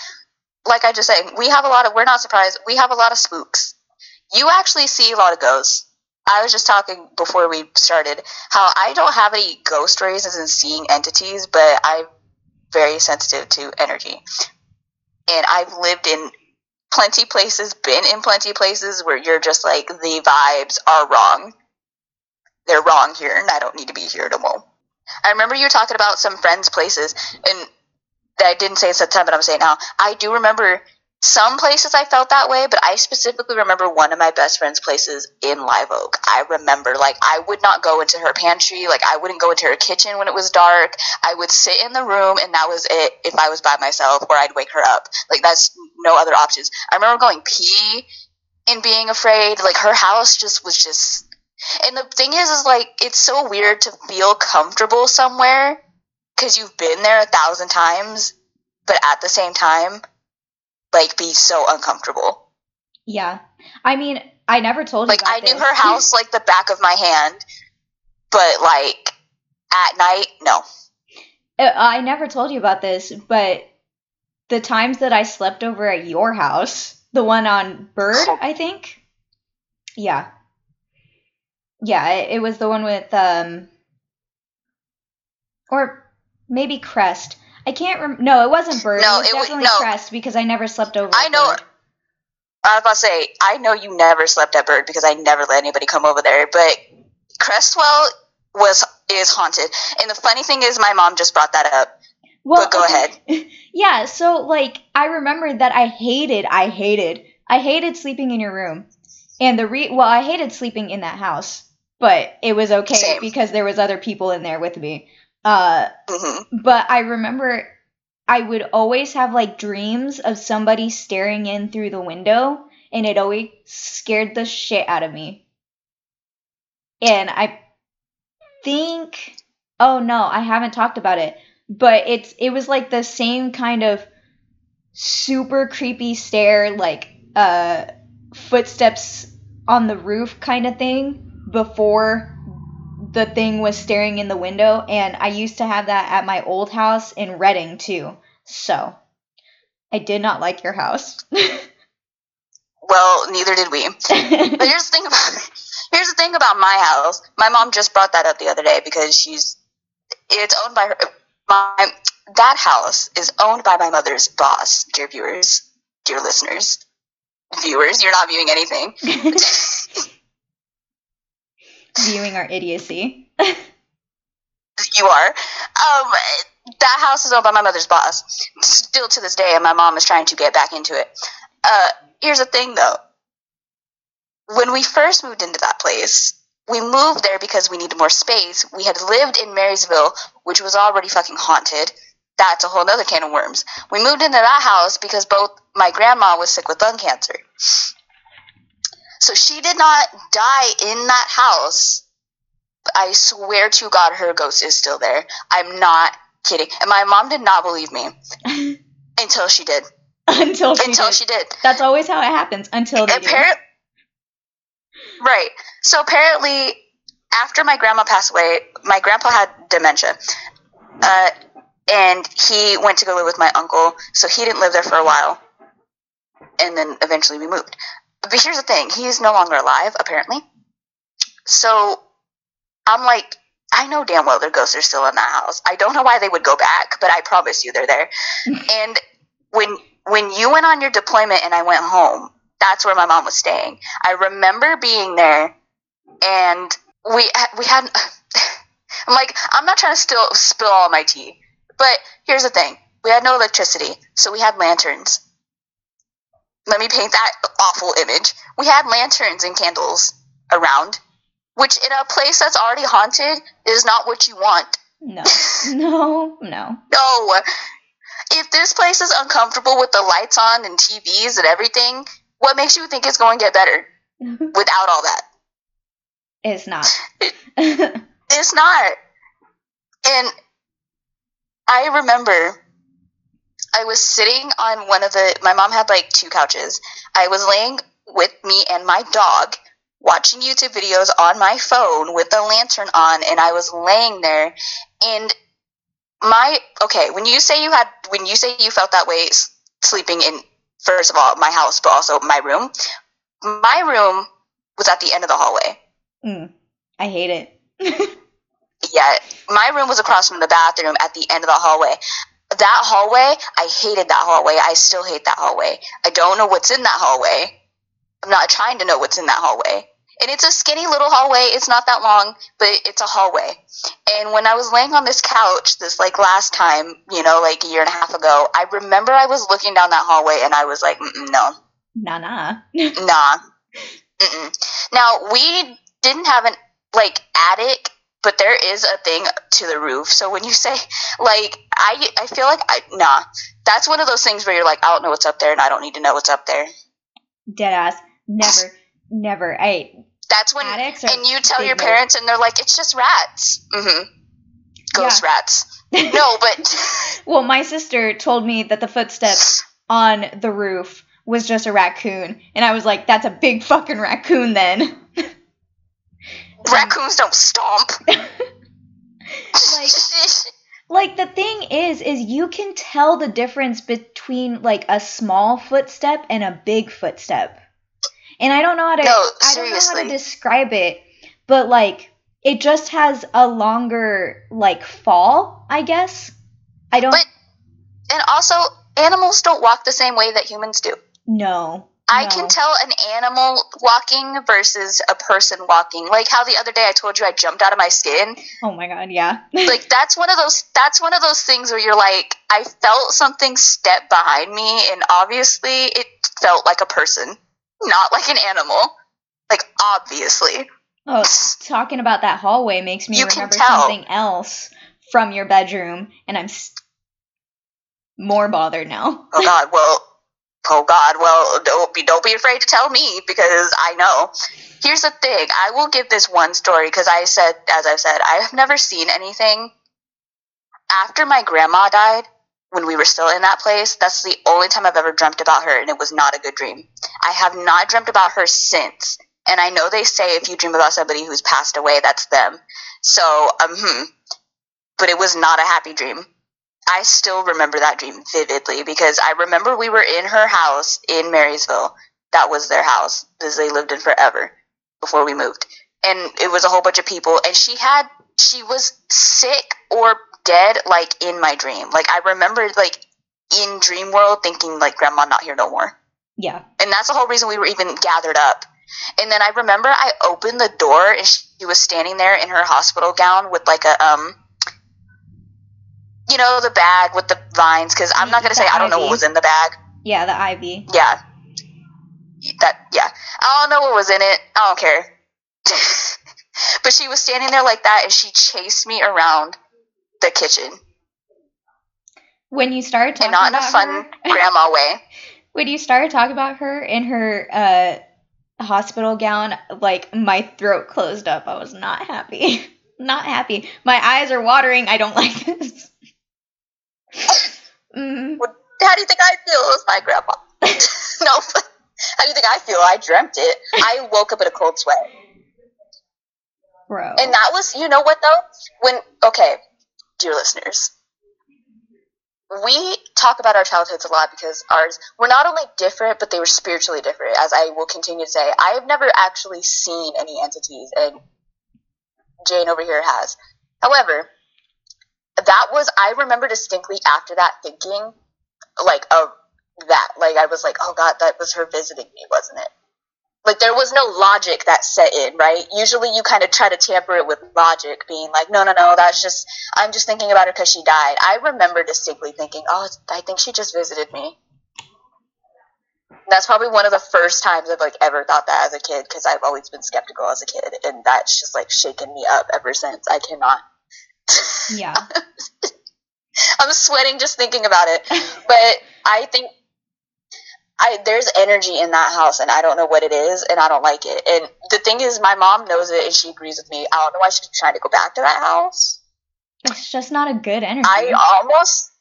like I just said, we have a lot of. We're not surprised. We have a lot of spooks. You actually see a lot of ghosts. I was just talking before we started how I don't have any ghost stories in seeing entities, but I'm very sensitive to energy, and I've lived in plenty places, been in plenty places where you're just like the vibes are wrong they're wrong here and I don't need to be here no more. I remember you talking about some friends' places and I didn't say it at the time, but I'm saying now. I do remember some places I felt that way, but I specifically remember one of my best friend's places in Live Oak. I remember like I would not go into her pantry, like I wouldn't go into her kitchen when it was dark. I would sit in the room and that was it if I was by myself or I'd wake her up. Like that's no other options. I remember going pee and being afraid. Like her house just was just and the thing is, is like it's so weird to feel comfortable somewhere because you've been there a thousand times, but at the same time, like be so uncomfortable. Yeah, I mean, I never told you. Like I knew this. her house like the back of my hand, but like at night, no. Uh, I never told you about this, but the times that I slept over at your house, the one on Bird, I think. Yeah. Yeah, it, it was the one with um or maybe Crest. I can't rem- No, it wasn't Bird. No, it was it definitely no. Crest because I never slept over. I know- Bird. I was about to say I know you never slept at Bird because I never let anybody come over there, but Crestwell was is haunted. And the funny thing is, my mom just brought that up. Well, But go okay. yeah, so like I remember that I hated, I hated, I hated sleeping in your room, and the re well, I hated sleeping in that house, but it was okay Same. because there was other people in there with me. Uh, hmm but I remember I would always have like dreams of somebody staring in through the window, and it always scared the shit out of me. And I think, oh no, I haven't talked about it, but it's it was like the same kind of super creepy stare, like uh footsteps on the roof kind of thing before the thing was staring in the window and I used to have that at my old house in Redding too. So, I did not like your house. Well, neither did we. But here's the thing about here's the thing about my house. My mom just brought that up the other day because she's it's owned by her. My that house is owned by my mother's boss. Dear viewers, dear listeners, viewers, you're not viewing anything. Viewing our idiocy. You are. Um, that house is owned by my mother's boss. Still to this day, and my mom is trying to get back into it. Uh, here's the thing, though. When we first moved into that place, we moved there because we needed more space. We had lived in Marysville, which was already fucking haunted. That's a whole other can of worms. We moved into that house because both my grandma was sick with lung cancer. So she did not die in that house. I swear to God, her ghost is still there. I'm not kidding. And my mom did not believe me until she did. until she until did. she did. That's always how it happens until they do. Right. So apparently, after my grandma passed away, my grandpa had dementia, uh, and he went to go live with my uncle. So he didn't live there for a while. and then eventually we moved. But here's the thing: he is no longer alive, apparently. So I'm like, I know damn well their ghosts are still in that house. I don't know why they would go back, but I promise you they're there. and when when you went on your deployment and I went home, that's where my mom was staying. I remember being there, and we we had. I'm like, I'm not trying to still spill all my tea, but here's the thing: we had no electricity, so we had lanterns. Let me paint that awful image. We had lanterns and candles around, which in a place that's already haunted is not what you want. No, no, no. No. If this place is uncomfortable with the lights on and TVs and everything, what makes you think it's going to get better without all that? it's not. It's not. And I remember I was sitting on one of the my mom had like two couches. I was laying with me and my dog watching YouTube videos on my phone with the lantern on and I was laying there and my okay, when you say you had when you say you felt that way sleeping in first of all my house but also my room, my room was at the end of the hallway. Mm, I hate it. Yeah, my room was across from the bathroom at the end of the hallway. That hallway, I hated that hallway. I still hate that hallway. I don't know what's in that hallway. I'm not trying to know what's in that hallway. And it's a skinny little hallway. It's not that long, but it's a hallway. And when I was laying on this couch, this like last time, you know, like a year and a half ago, I remember I was looking down that hallway and I was like, no, nah, nah. Nah. Mm-mm. Now we didn't have an like attic, but there is a thing to the roof. So when you say like I I feel like I nah. That's one of those things where you're like, I don't know what's up there and I don't need to know what's up there. Dead ass. Never, never. I That's when are and you tell your parents and they're like, It's just rats. Mm-hmm. Ghost Yeah. rats. No, but Well, my sister told me that the footsteps on the roof was just a raccoon, and I was like, "That's a big fucking raccoon, then." Raccoons don't stomp. Like- like the thing is, is you can tell the difference between like a small footstep and a big footstep, and I don't know how to. No, I don't know how to describe it, but like it just has a longer like fall, I guess. I don't But- and also animals don't walk the same way that humans do. know. I No. can tell an animal walking versus a person walking. Like how the other day I told you I jumped out of my skin. Oh my god, yeah. Like that's one of those that's one of those things where you're like I felt something step behind me and obviously it felt like a person, not like an animal. Like obviously. Oh, talking about that hallway makes me You remember tell. something else from your bedroom, and I'm s- more bothered now. Oh god, well oh god, well don't be don't be afraid to tell me because I know. Here's the thing, I will give this one story because I said as I've said, I have never seen anything after my grandma died when we were still in that place, that's the only time I've ever dreamt about her and it was not a good dream. I have not dreamt about her since. And I know they say if you dream about somebody who's passed away, that's them. So, um, hmm. But it was not a happy dream. I still remember that dream vividly because I remember we were in her house in Marysville. That was their house because they lived in forever before we moved. And it was a whole bunch of people. And she had, she was sick or dead like in my dream. Like I remember like in dream world thinking like grandma not here no more. Yeah. And that's the whole reason we were even gathered up. And then I remember I opened the door and she was standing there in her hospital gown with like a um you know the bag with the vines cuz I'm not going to say I don't know what was in the bag. Yeah, the ivy. Yeah. That yeah. I don't know what was in it. I don't care. but she was standing there like that and she chased me around the kitchen. When you started And talking not in a fun grandma way. when you started talking about her in her uh, hospital gown, like my throat closed up. I was not happy. not happy. My eyes are watering. I don't like this. Mm, How do you think I feel? It was my grandpa. no, but how do you think I feel? I dreamt it. I woke up in a cold sweat. bro. And that was, you know what though? When, okay, dear listeners, we talk about our childhoods a lot because ours were not only different, but they were spiritually different, as I will continue to say. I have never actually seen any entities, and Jane over here has. However, that was, I remember distinctly after that thinking, like, of that. Like, I was like, oh God, that was her visiting me, wasn't it? like there was no logic that set in, right? Usually you kind of try to tamper it with logic, being like, no, no, no, that's just, I'm just thinking about her because she died. I remember distinctly thinking, oh, I think she just visited me. That's probably one of the first times I've like ever thought that as a kid because I've always been skeptical as a kid, and that's just like shaken me up ever since. I cannot. Yeah. I'm sweating just thinking about it, but I think I there's energy in that house and I don't know what it is and I don't like it. And the thing is my mom knows it and she agrees with me. I don't know why she's trying to go back to that house. It's just not a good energy. I almost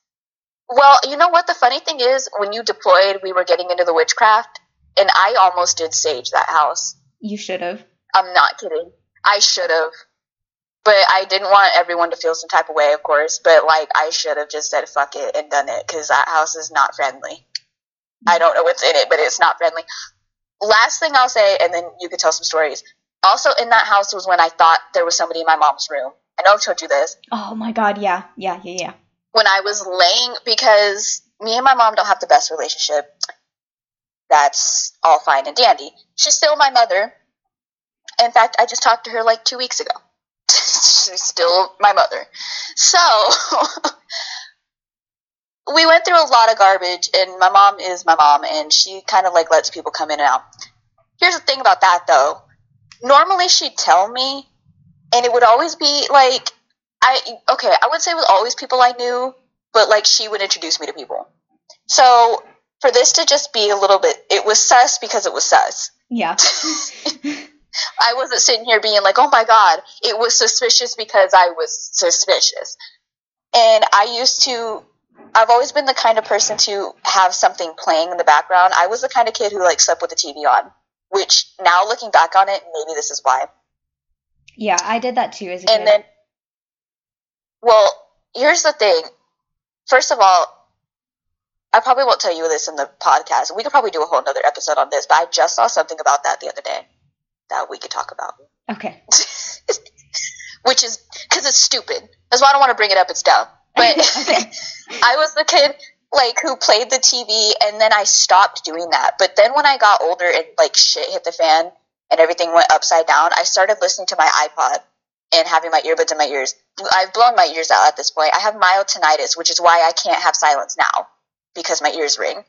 well, you know what the funny thing is when you deployed we were getting into the witchcraft and I almost did sage that house. you should have. I'm not kidding. I should have. But I didn't want everyone to feel some type of way, of course. But like, I should have just said fuck it and done it because that house is not friendly. I don't know what's in it, but it's not friendly. Last thing I'll say, and then you could tell some stories. Also, in that house was when I thought there was somebody in my mom's room. I know I've told you this. Oh my god, yeah, yeah, yeah, yeah. When I was laying, because me and my mom don't have the best relationship. That's all fine and dandy. She's still my mother. In fact, I just talked to her like two weeks ago. She's still my mother. So, we went through a lot of garbage, and my mom is my mom, and she kind of like lets people come in and out. Here's the thing about that though. Normally she'd tell me, and it would always be like, I okay, I would say it was always people I knew, but like she would introduce me to people. So for this to just be a little bit, it was sus because it was sus. Yeah. I wasn't sitting here being like, oh my god, it was suspicious because I was suspicious. And I used to, I've always been the kind of person to have something playing in the background. I was the kind of kid who like slept with the TV on, which now looking back on it, maybe this is why. yeah, I did that too as a kid. And then, well, here's the thing. First of all, I probably won't tell you this in the podcast. We could probably do a whole other episode on this, but I just saw something about that the other day that we could talk about. okay. Which is because it's stupid. That's why I don't want to bring it up. It's dumb. But I was the kid like who played the TV, and then I stopped doing that. But then when I got older and like shit hit the fan and everything went upside down, I started listening to my iPod and having my earbuds in my ears. I've blown my ears out at this point. I have mild tinnitus, which is why I can't have silence now because my ears ring.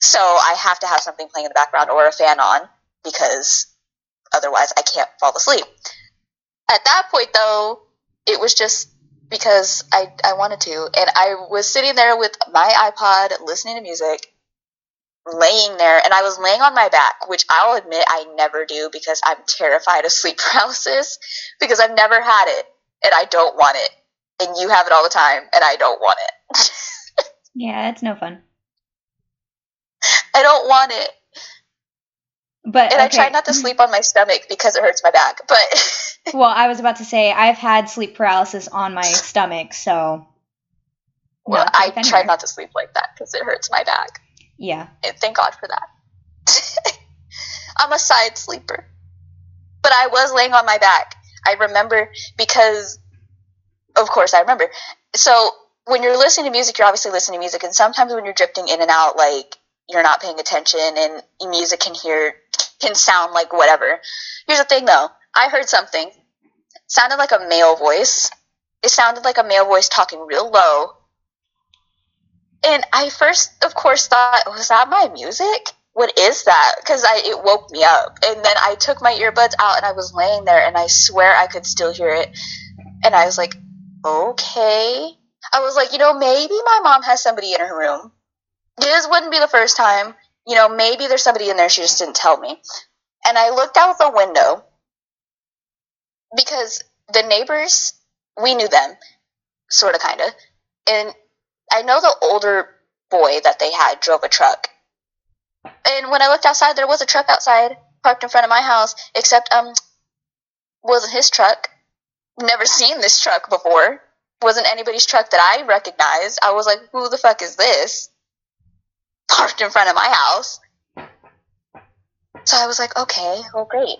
So I have to have something playing in the background or a fan on because otherwise I can't fall asleep. At that point, though, it was just because I, I wanted to. And I was sitting there with my iPod listening to music, laying there, and I was laying on my back, which I'll admit I never do because I'm terrified of sleep paralysis because I've never had it and I don't want it. And you have it all the time and I don't want it. yeah, it's no fun. I don't want it. But And I try not to sleep on my stomach because it hurts my back. But Well, I was about to say I've had sleep paralysis on my stomach, so well, I safe try not to sleep like that because it hurts my back. Yeah. And thank God for that. I'm a side sleeper. But I was laying on my back. I remember because, of course, I remember. So when you're listening to music, you're obviously listening to music, and sometimes when you're drifting in and out, like you're not paying attention, and music can hear can sound like whatever. Here's the thing, though. I heard something. It sounded like a male voice. It sounded like a male voice talking real low. And I first, of course, thought, was that my music? What is that? Because I it woke me up. And then I took my earbuds out and I was laying there and I swear I could still hear it. And I was like, okay. I was like, you know, maybe my mom has somebody in her room. This wouldn't be the first time. You know, maybe there's somebody in there. She just didn't tell me. And I looked out the window because the neighbors, we knew them, sort of, kind of. And I know the older boy that they had drove a truck. And when I looked outside, there was a truck outside parked in front of my house, except um wasn't his truck. Never seen this truck before. wasn't anybody's truck that I recognized. I was like, who the fuck is this? Parked in front of my house. So I was like, okay, well, great.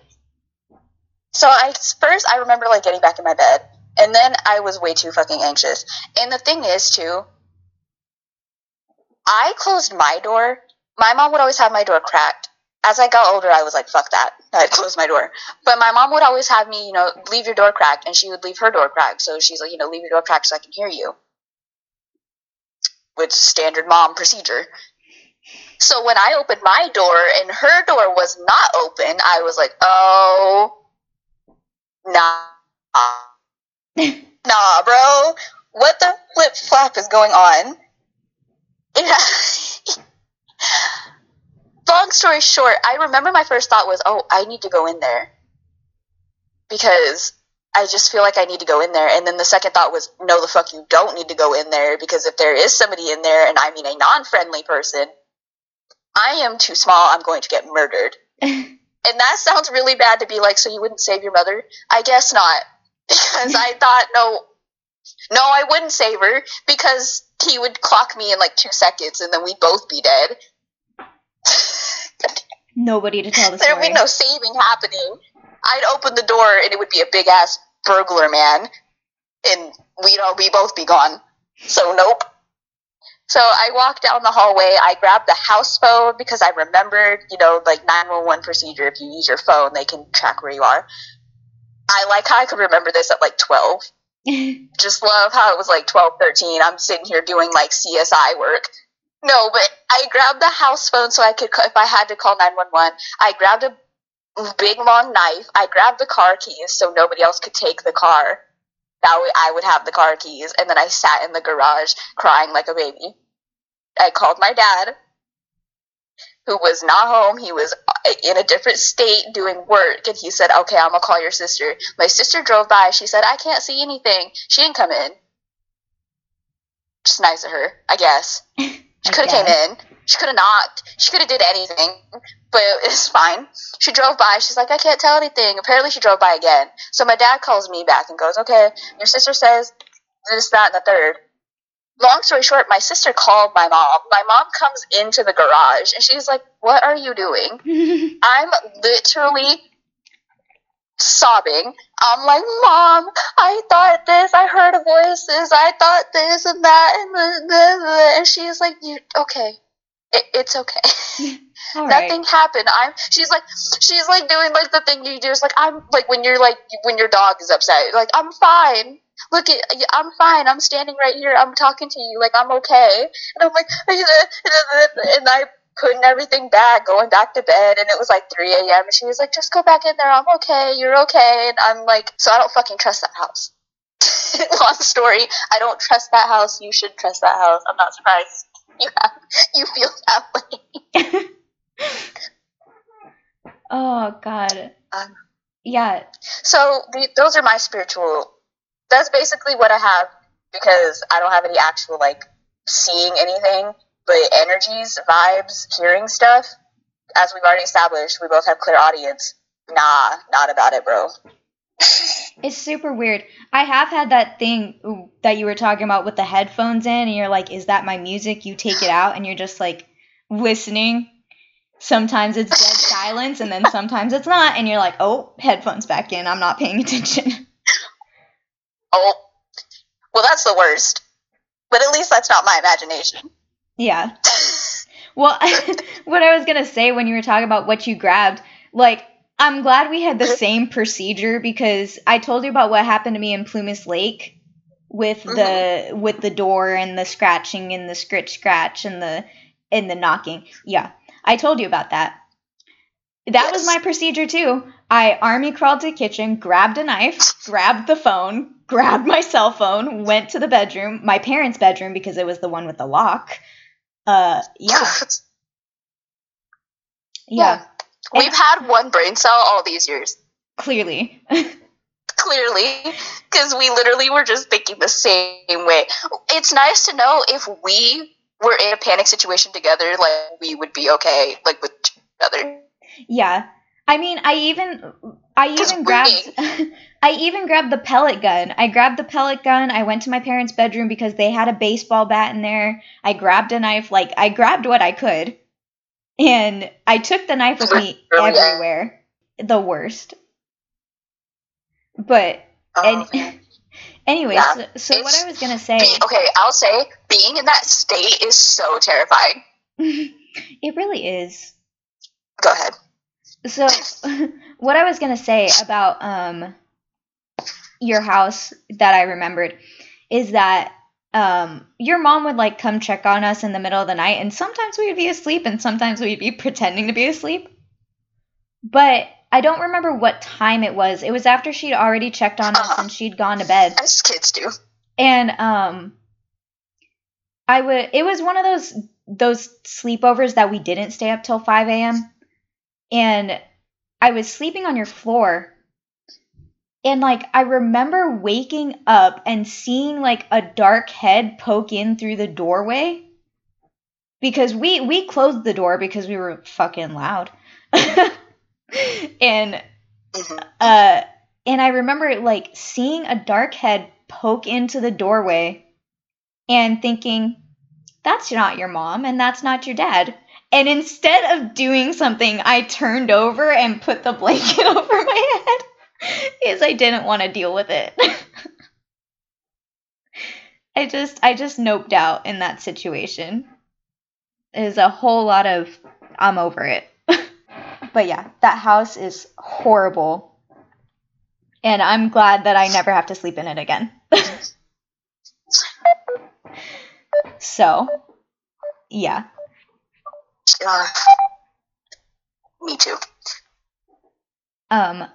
So I first I remember like getting back in my bed, and then I was way too fucking anxious. And the thing is, too, I closed my door. My mom would always have my door cracked. As I got older, I was like, fuck that. I'd close my door. But my mom would always have me, you know, leave your door cracked, and she would leave her door cracked. So she's like, you know, leave your door cracked so I can hear you. Which standard mom procedure. So when I opened my door and her door was not open, I was like, oh, nah. nah, bro. What the flip flop is going on? Yeah. Long story short, I remember my first thought was, oh, I need to go in there. Because I just feel like I need to go in there. And then the second thought was, no, the fuck, you don't need to go in there. Because if there is somebody in there, and I mean a non friendly person, I am too small, I'm going to get murdered. and that sounds really bad to be like, so you wouldn't save your mother? I guess not. Because I thought, no, no, I wouldn't save her because he would clock me in like two seconds and then we'd both be dead. Nobody to tell the There'd story. be no saving happening. I'd open the door and it would be a big ass burglar man, and we'd all be both be gone. So nope. So I walked down the hallway. I grabbed the house phone because I remembered, you know, like 911 procedure. If you use your phone, they can track where you are. I like how I could remember this at like 12. Just love how it was like 12, 13. I'm sitting here doing like CSI work. No, but I grabbed the house phone so I could, if I had to call 911, I grabbed a big long knife. I grabbed the car keys so nobody else could take the car. That way I would have the car keys. And then I sat in the garage crying like a baby. I called my dad, who was not home. He was uh, in a different state doing work. And he said, Okay, I'm going to call your sister. My sister drove by. She said, I can't see anything. She didn't come in. Just nice of her, I guess. She could have came in. She could have knocked. She could have did anything, but it's fine. She drove by. She's like, I can't tell anything. Apparently, she drove by again. So my dad calls me back and goes, Okay, your sister says this, that, and the third. Long story short, my sister called my mom. My mom comes into the garage and she's like, What are you doing? I'm literally sobbing. I'm like, Mom, I thought this. I heard voices. I thought this and that. And, the, the, the. and she's like, you, Okay. It, it's okay. All right. Nothing happened. I'm. She's like. She's like doing like the thing you do. It's like I'm like when you're like when your dog is upset. Like I'm fine. Look at. I'm fine. I'm standing right here. I'm talking to you. Like I'm okay. And I'm like. And I putting everything back, going back to bed, and it was like 3 a.m. And she was like, "Just go back in there. I'm okay. You're okay." And I'm like, "So I don't fucking trust that house." Long story. I don't trust that house. You should trust that house. I'm not surprised. You have. You feel that way. oh God. Um, Yeah. So the, those are my spiritual. That's basically what I have because I don't have any actual like seeing anything, but energies, vibes, hearing stuff. As we've already established, we both have clairaudience. Nah, not about it, bro. It's super weird. I have had that thing that you were talking about with the headphones in, and you're like, is that my music? You take it out, and you're just like listening. Sometimes it's dead silence, and then sometimes it's not, and you're like, oh, headphones back in. I'm not paying attention. Oh, well, that's the worst. But at least that's not my imagination. yeah. Well, what I was going to say when you were talking about what you grabbed, like, I'm glad we had the same procedure because I told you about what happened to me in Plumas Lake with the with the door and the scratching and the scritch scratch and the and the knocking. Yeah. I told you about that. That was my procedure too. I army crawled to the kitchen, grabbed a knife, grabbed the phone, grabbed my cell phone, went to the bedroom, my parents' bedroom because it was the one with the lock. Uh yeah. Yeah. We've had one brain cell all these years. Clearly. Clearly, because we literally were just thinking the same way. It's nice to know if we were in a panic situation together, like we would be okay, like with each other. Yeah. I mean, I even I even grabbed. I even grabbed the pellet gun. I grabbed the pellet gun. I went to my parents' bedroom because they had a baseball bat in there. I grabbed a knife. Like I grabbed what I could. And I took the knife with me everywhere. The worst. But Oh, and, anyways, Yeah, so, so what I was gonna say, Be- okay, I'll say being in that state is so terrifying. it really is. Go ahead. So, what I was gonna say about um your house that I remembered is that um your mom would like come check on us in the middle of the night, and sometimes we would be asleep, and sometimes we'd be pretending to be asleep. But I don't remember what time it was. It was after she'd already checked on us Uh-huh. and she'd gone to bed. As kids do. and um i would it was one of those those sleepovers that we didn't stay up till 5 a.m and i was sleeping on your floor and like i remember waking up and seeing like a dark head poke in through the doorway because we we closed the door because we were fucking loud and Mhm. uh and I remember like seeing a dark head poke into the doorway and thinking, that's not your mom and that's not your dad. And instead of doing something, I turned over and put the blanket over my head because I didn't want to deal with it. I just I just noped out in that situation. Is a whole lot of I'm over it. but yeah, that house is horrible and I'm glad that I never have to sleep in it again. so, yeah. Uh, me too. Um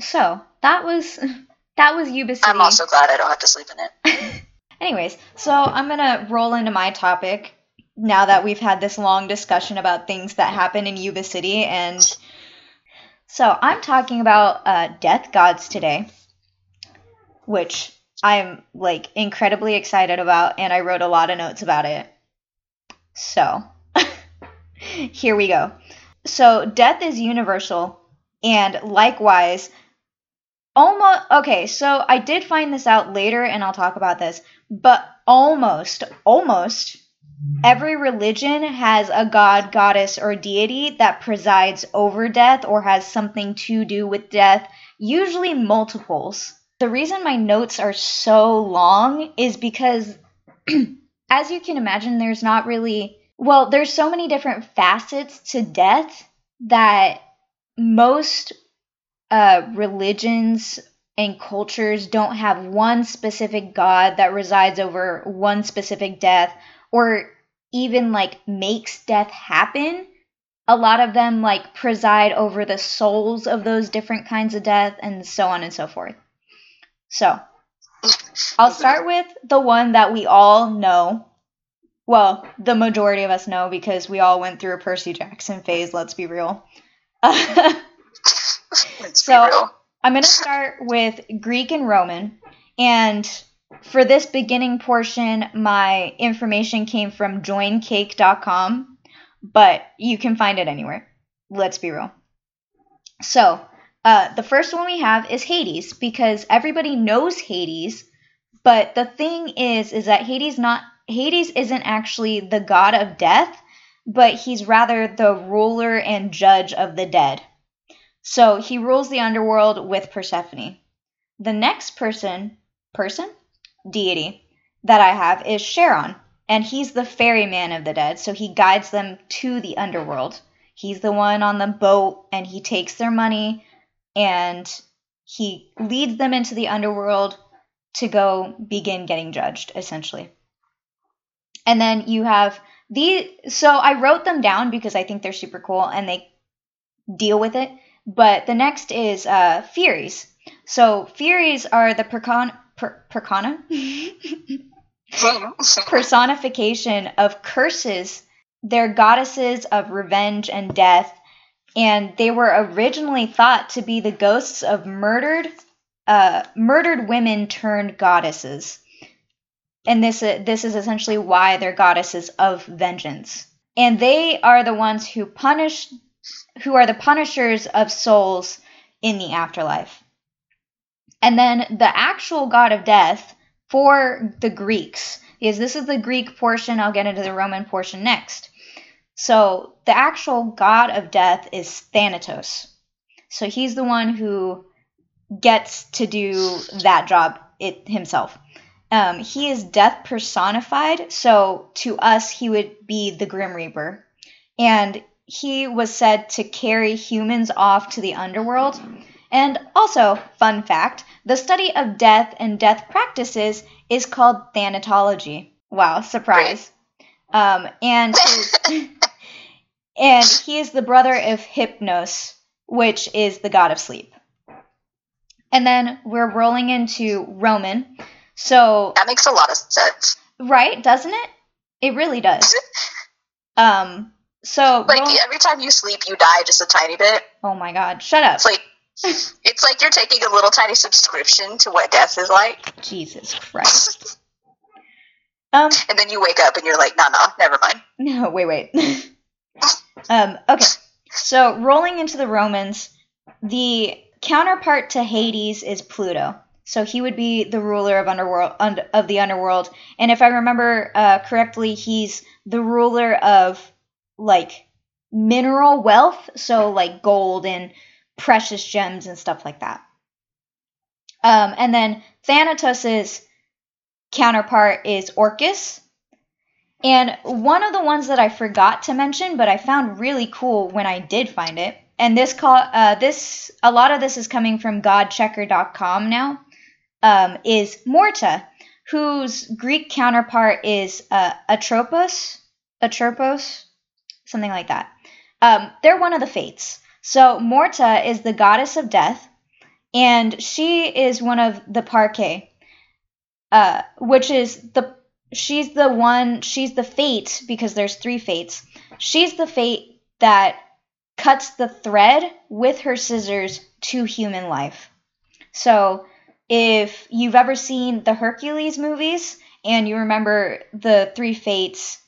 so, that was that was Yuba City. I'm also glad I don't have to sleep in it. Anyways, so I'm going to roll into my topic now that we've had this long discussion about things that happen in Yuba City and so I'm talking about uh, death gods today, which I'm like incredibly excited about, and I wrote a lot of notes about it. So, here we go. So, death is universal, and likewise, almost okay. So, I did find this out later, and I'll talk about this, but almost, almost every religion has a god, goddess, or deity that presides over death or has something to do with death, usually multiples. The reason my notes are so long is because, as you can imagine, there's not really, well, there's so many different facets to death that most uh, religions and cultures don't have one specific god that resides over one specific death or even like makes death happen. A lot of them like preside over the souls of those different kinds of death and so on and so forth. So i'll start with the one that we all know. Well the majority of us know because we all went through a percy jackson phase let's be real So-. I'm going to start with Greek and Roman. And for this beginning portion, my information came from joincake.com, but you can find it anywhere. Let's be real. So, uh, the first one we have is Hades because everybody knows Hades, but the thing is is that Hades not Hades isn't actually the god of death, but he's rather the ruler and judge of the dead. So he rules the underworld with Persephone. The next person, person, deity that I have is Charon, and he's the ferryman of the dead. So he guides them to the underworld. He's the one on the boat, and he takes their money, and he leads them into the underworld to go begin getting judged, essentially. And then you have the so I wrote them down because I think they're super cool and they deal with it. But the next is uh, Furies. So Furies are the percon- per- percona personification of curses. They're goddesses of revenge and death, and they were originally thought to be the ghosts of murdered, uh, murdered women turned goddesses. And this uh, this is essentially why they're goddesses of vengeance. And they are the ones who punish who are the punishers of souls in the afterlife. And then the actual god of death for the Greeks, is this is the Greek portion, I'll get into the Roman portion next. So the actual god of death is Thanatos. So he's the one who gets to do that job it himself. Um, he is death personified, so to us, he would be the Grim Reaper. And he was said to carry humans off to the underworld. And also, fun fact the study of death and death practices is called thanatology. Wow, surprise. Um, and, and he is the brother of Hypnos, which is the god of sleep. And then we're rolling into Roman. So That makes a lot of sense. right, doesn't it? It really does. Um. So Like every time you sleep, you die just a tiny bit. oh my God, shut up! It's like it's like you're taking a little tiny subscription to what death is like, Jesus Christ. Um. and then you wake up and you're like, no, no, never mind. No, wait, wait. um. Okay. So rolling into the Romans, the counterpart to Hades is Pluto. So he would be the ruler of underworld of the underworld, and if I remember uh, correctly, he's the ruler of like mineral wealth, so like gold and precious gems and stuff like that. Um, and then Thanatos's counterpart is Orcus. And one of the ones that I forgot to mention, but I found really cool when I did find it, and this call uh, this a lot of this is coming from GodChecker.com now, um, is Morta, whose Greek counterpart is uh, Atropos, Atropos, something like that. Um, they're one of the fates. So Morta is the goddess of death, and she is one of the Parcae, uh, which is the she's the one she's the fate because there's three fates. She's the fate that cuts the thread with her scissors to human life. So if you've ever seen the Hercules movies and you remember the three fates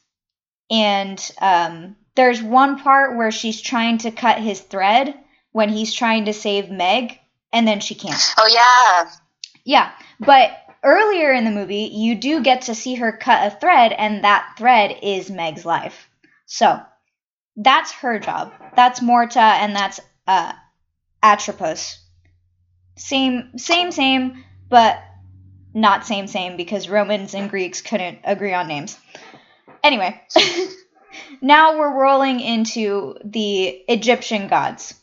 and um, there's one part where she's trying to cut his thread when he's trying to save Meg, and then she can't. Oh yeah, Yeah, but earlier in the movie, you do get to see her cut a thread, and that thread is Meg's life. So that's her job. That's Morta, and that's uh, Atropos. Same, same, same, but not same, same because Romans and Greeks couldn't agree on names. Anyway, now we're rolling into the Egyptian gods.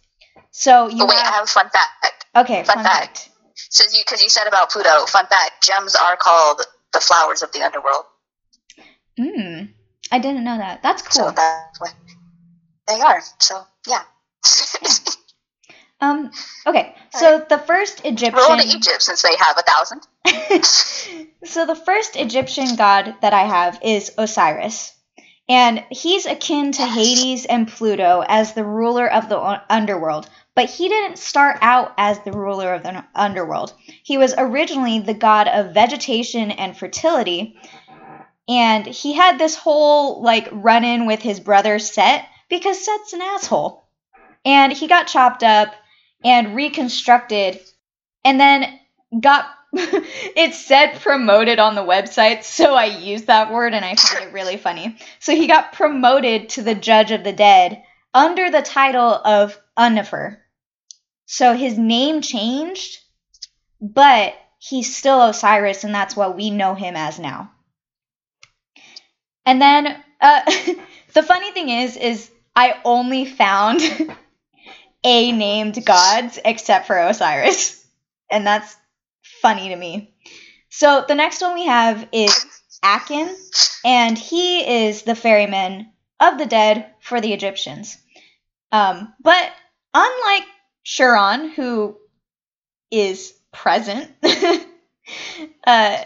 So you oh wait, I have have a fun fact. okay, fun fun fact. fact. So you because you said about Pluto, fun fact: gems are called the flowers of the underworld. Hmm. I didn't know that. That's cool. So that's what they are. So yeah. Um. Okay. So the first Egyptian. Roll to. Egypt since they have a thousand. so the first Egyptian god that I have is Osiris, and he's akin to Hades and Pluto as the ruler of the underworld. But he didn't start out as the ruler of the underworld. He was originally the god of vegetation and fertility, and he had this whole like run-in with his brother Set because Set's an asshole, and he got chopped up and reconstructed and then got it said promoted on the website so i used that word and i found it really funny so he got promoted to the judge of the dead under the title of Unifer. so his name changed but he's still osiris and that's what we know him as now and then uh, the funny thing is is i only found a named gods except for Osiris. And that's funny to me. So the next one we have is Aken, and he is the ferryman of the dead for the Egyptians. Um, but unlike Charon, who is present, uh,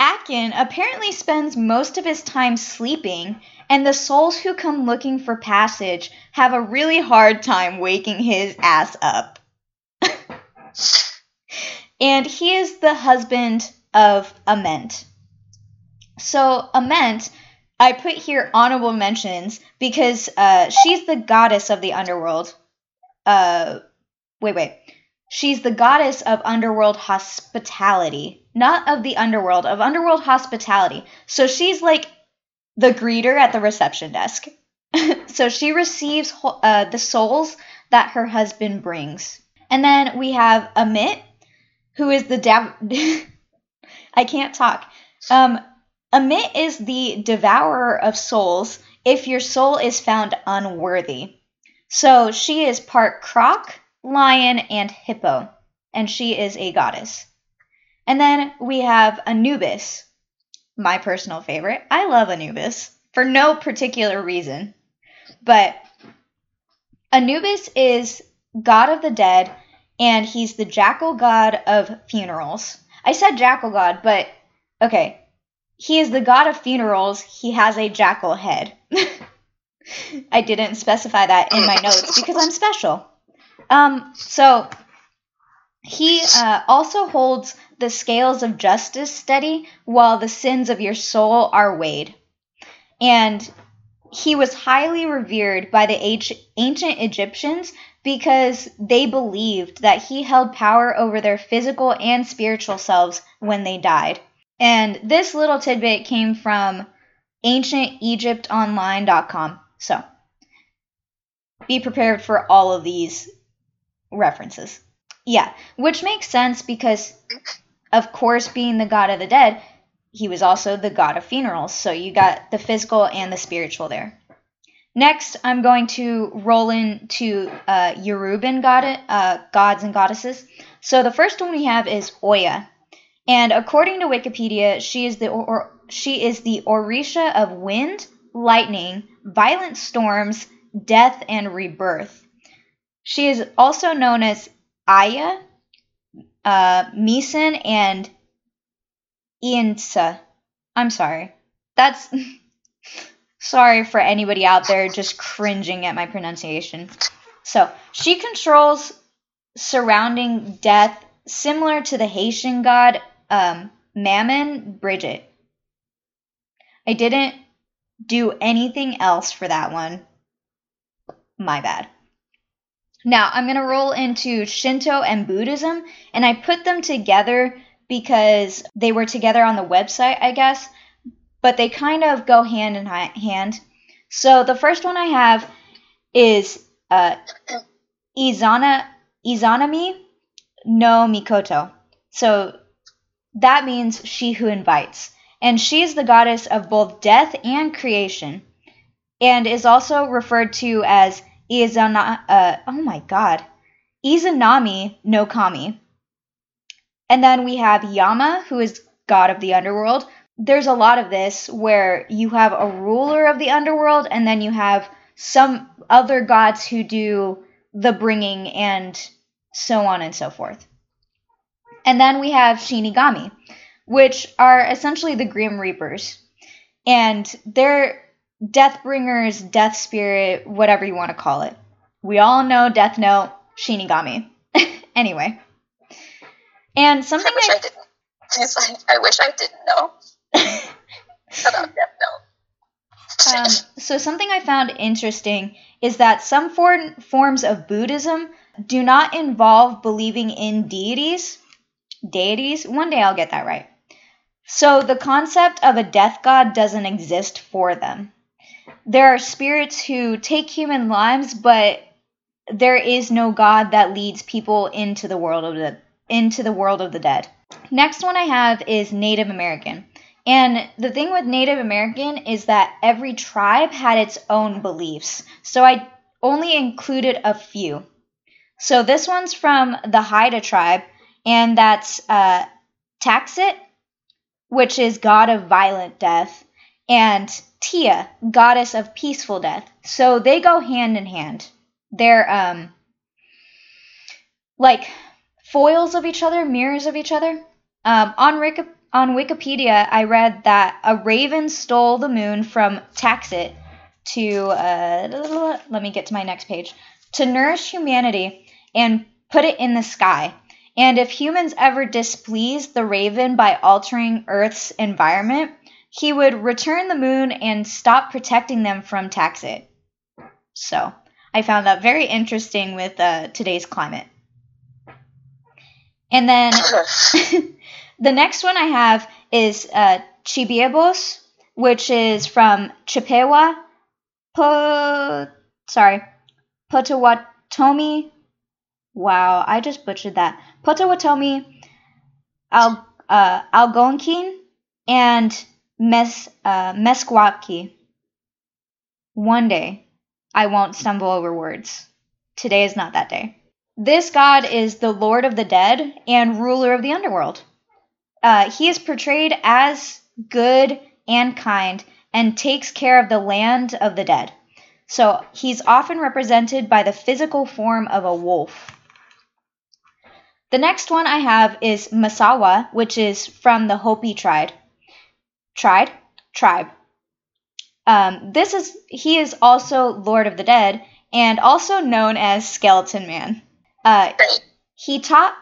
Aken apparently spends most of his time sleeping, and the souls who come looking for passage have a really hard time waking his ass up. and he is the husband of Ament. So, Ament I put here honorable mentions because uh, she's the goddess of the underworld. Uh, wait, wait. She's the goddess of underworld hospitality, not of the underworld, of underworld hospitality. So she's like the greeter at the reception desk. so she receives uh, the souls that her husband brings. And then we have Amit, who is the dav- I can't talk. Um, Amit is the devourer of souls if your soul is found unworthy. So she is part croc, lion, and hippo, and she is a goddess. And then we have Anubis, my personal favorite. I love Anubis for no particular reason, but Anubis is god of the dead, and he's the jackal god of funerals. I said jackal god, but okay, he is the god of funerals. He has a jackal head. I didn't specify that in my notes because I'm special. Um, so he uh, also holds the scales of justice steady while the sins of your soul are weighed. And he was highly revered by the ancient Egyptians because they believed that he held power over their physical and spiritual selves when they died. And this little tidbit came from ancientegyptonline.com. So be prepared for all of these references. Yeah, which makes sense because, of course, being the god of the dead, he was also the god of funerals. So you got the physical and the spiritual there. Next, I'm going to roll into uh, Yoruban god, uh, gods and goddesses. So the first one we have is Oya. And according to Wikipedia, she is the or, she is the Orisha of wind, lightning, violent storms, death, and rebirth. She is also known as Aya, uh, Meeson, and Iansa. I'm sorry. That's sorry for anybody out there just cringing at my pronunciation. So she controls surrounding death, similar to the Haitian god um, Maman Brigitte. I didn't do anything else for that one. My bad. Now, I'm going to roll into Shinto and Buddhism, and I put them together because they were together on the website, I guess, but they kind of go hand in hand. So the first one I have is uh, Izana Izanami no Mikoto. So that means she who invites. And she is the goddess of both death and creation, and is also referred to as Izana. Uh, oh my god. Izanami no Kami. And then we have Yama, who is god of the underworld. There's a lot of this where you have a ruler of the underworld, and then you have some other gods who do the bringing and so on and so forth. And then we have Shinigami, which are essentially the Grim Reapers. And they're death bringers, death spirit, whatever you want to call it. We all know Death Note, Shinigami. anyway. And something I wish I, I didn't. Like, I wish I didn't know Death Note. um, so something I found interesting is that some for- forms of Buddhism do not involve believing in deities, deities. One day I'll get that right. So the concept of a death god doesn't exist for them. There are spirits who take human lives, but there is no god that leads people into the world of the into the world of the dead. Next one I have is Native American. And the thing with Native American is that every tribe had its own beliefs. So I only included a few. So this one's from the Haida tribe, and that's uh, Taxet, which is god of violent death, and Tia, goddess of peaceful death. So they go hand in hand. They're um like foils of each other, mirrors of each other. Um, on Rick- on Wikipedia, I read that a raven stole the moon from Taxet to uh, let me get to my next page to nourish humanity and put it in the sky. And if humans ever displease the raven by altering Earth's environment, he would return the moon and stop protecting them from Taxet. So I found that very interesting with uh, today's climate. And then the next one I have is uh, which is from Chippewa, po, sorry, Potawatomi. Wow, I just butchered that. Potawatomi, Al, uh, Algonquin, and Mes, uh, Meskwaki. One day, I won't stumble over words. Today is not that day. This god is the Lord of the Dead and ruler of the underworld. Uh, he is portrayed as good and kind and takes care of the land of the dead. So he's often represented by the physical form of a wolf. The next one I have is Masawa, which is from the Hopi tribe. Tribe? Tribe. Um, this is he is also Lord of the Dead and also known as Skeleton Man. Uh, he taught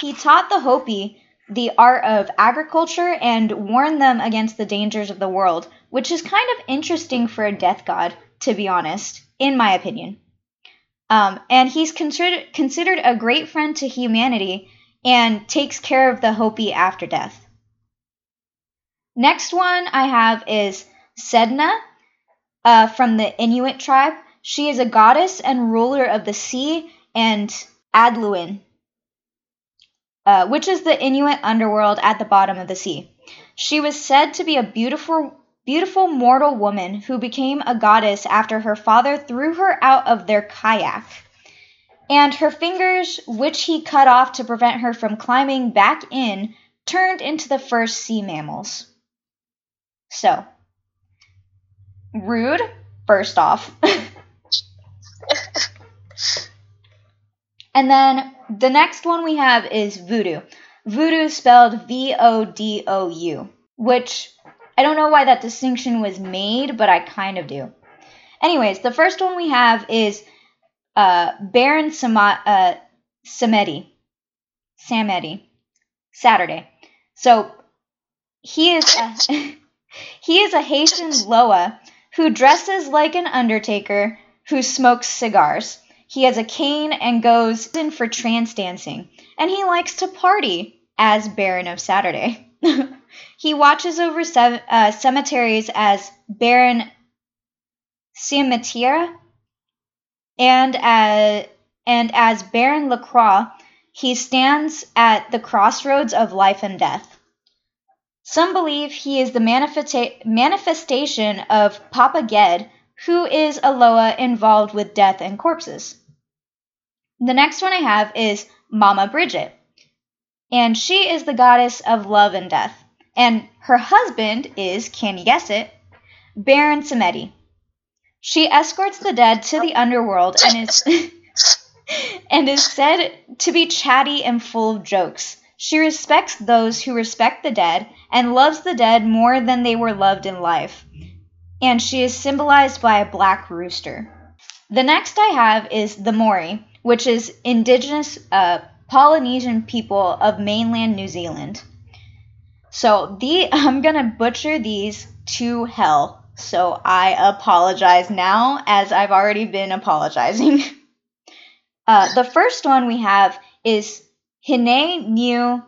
he taught the Hopi the art of agriculture and warn them against the dangers of the world, which is kind of interesting for a death god, to be honest, in my opinion. Um, and he's considered considered a great friend to humanity and takes care of the Hopi after death. Next one I have is Sedna uh, from the Inuit tribe. She is a goddess and ruler of the sea and Adlivun, uh, which is the Inuit underworld at the bottom of the sea. She was said to be a beautiful, beautiful mortal woman who became a goddess after her father threw her out of their kayak. And her fingers, which he cut off to prevent her from climbing back in, turned into the first sea mammals. So, rude, first off. and then the next one we have is voodoo. Voodoo spelled V O D O U, which I don't know why that distinction was made, but I kind of do. Anyways, the first one we have is uh, Baron Sama- uh, Samedi. Samedi. Saturday. So he is a, he is a Haitian Loa who dresses like an undertaker who smokes cigars. He has a cane and goes in for trance dancing, and he likes to party as Baron of Saturday. he watches over uh, cemeteries as Baron Cimetière, and as, and as Baron Lacroix, he stands at the crossroads of life and death. Some believe he is the manifesta- manifestation of Papa Gede, who is a Loa involved with death and corpses. The next one I have is Mama Bridget, and she is the goddess of love and death. And her husband is, can you guess it, Baron Samedi. She escorts the dead to the underworld and is and is said to be chatty and full of jokes. She respects those who respect the dead and loves the dead more than they were loved in life. And she is symbolized by a black rooster. The next I have is the Maori, which is indigenous uh, Polynesian people of mainland New Zealand. So the I'm gonna butcher these to hell. So I apologize now, as I've already been apologizing. uh, the first one we have is Hine New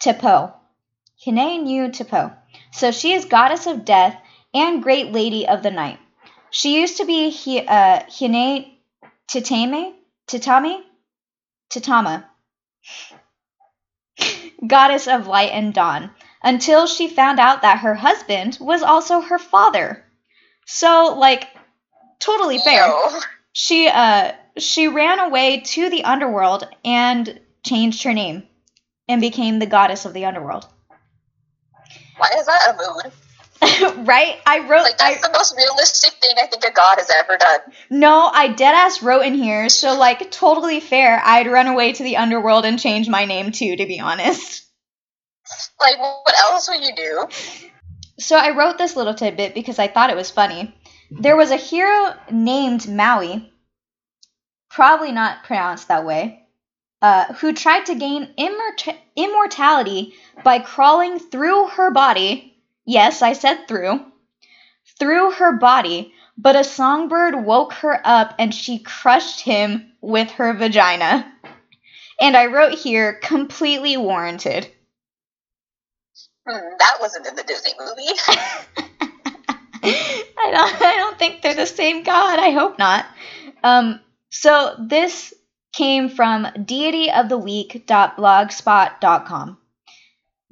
Tepo. Hine-nui-te-pō. So she is goddess of death and great lady of the night. She used to be Hi- uh, Hine Titame, Titame, Tatama. goddess of light and dawn, until she found out that her husband was also her father. So, like, totally fair. No. She uh she ran away to the underworld and changed her name and became the goddess of the underworld. Why is that a mood? right? I wrote Like I that's the most realistic thing I think a god has ever done. no, I dead ass wrote in here, so like totally fair. I'd run away to the underworld and change my name too, to be honest. Like what else would you do? So I wrote this little tidbit because I thought it was funny. There was a hero named Maui, probably not pronounced that way, uh, who tried to gain immort- immortality by crawling through her body Yes, I said through. Through her body, but a songbird woke her up and she crushed him with her vagina. And I wrote here, completely warranted. Hmm, that wasn't in the Disney movie. I don't I don't think they're the same god. I hope not. Um so this came from deityoftheweek.blogspot.com.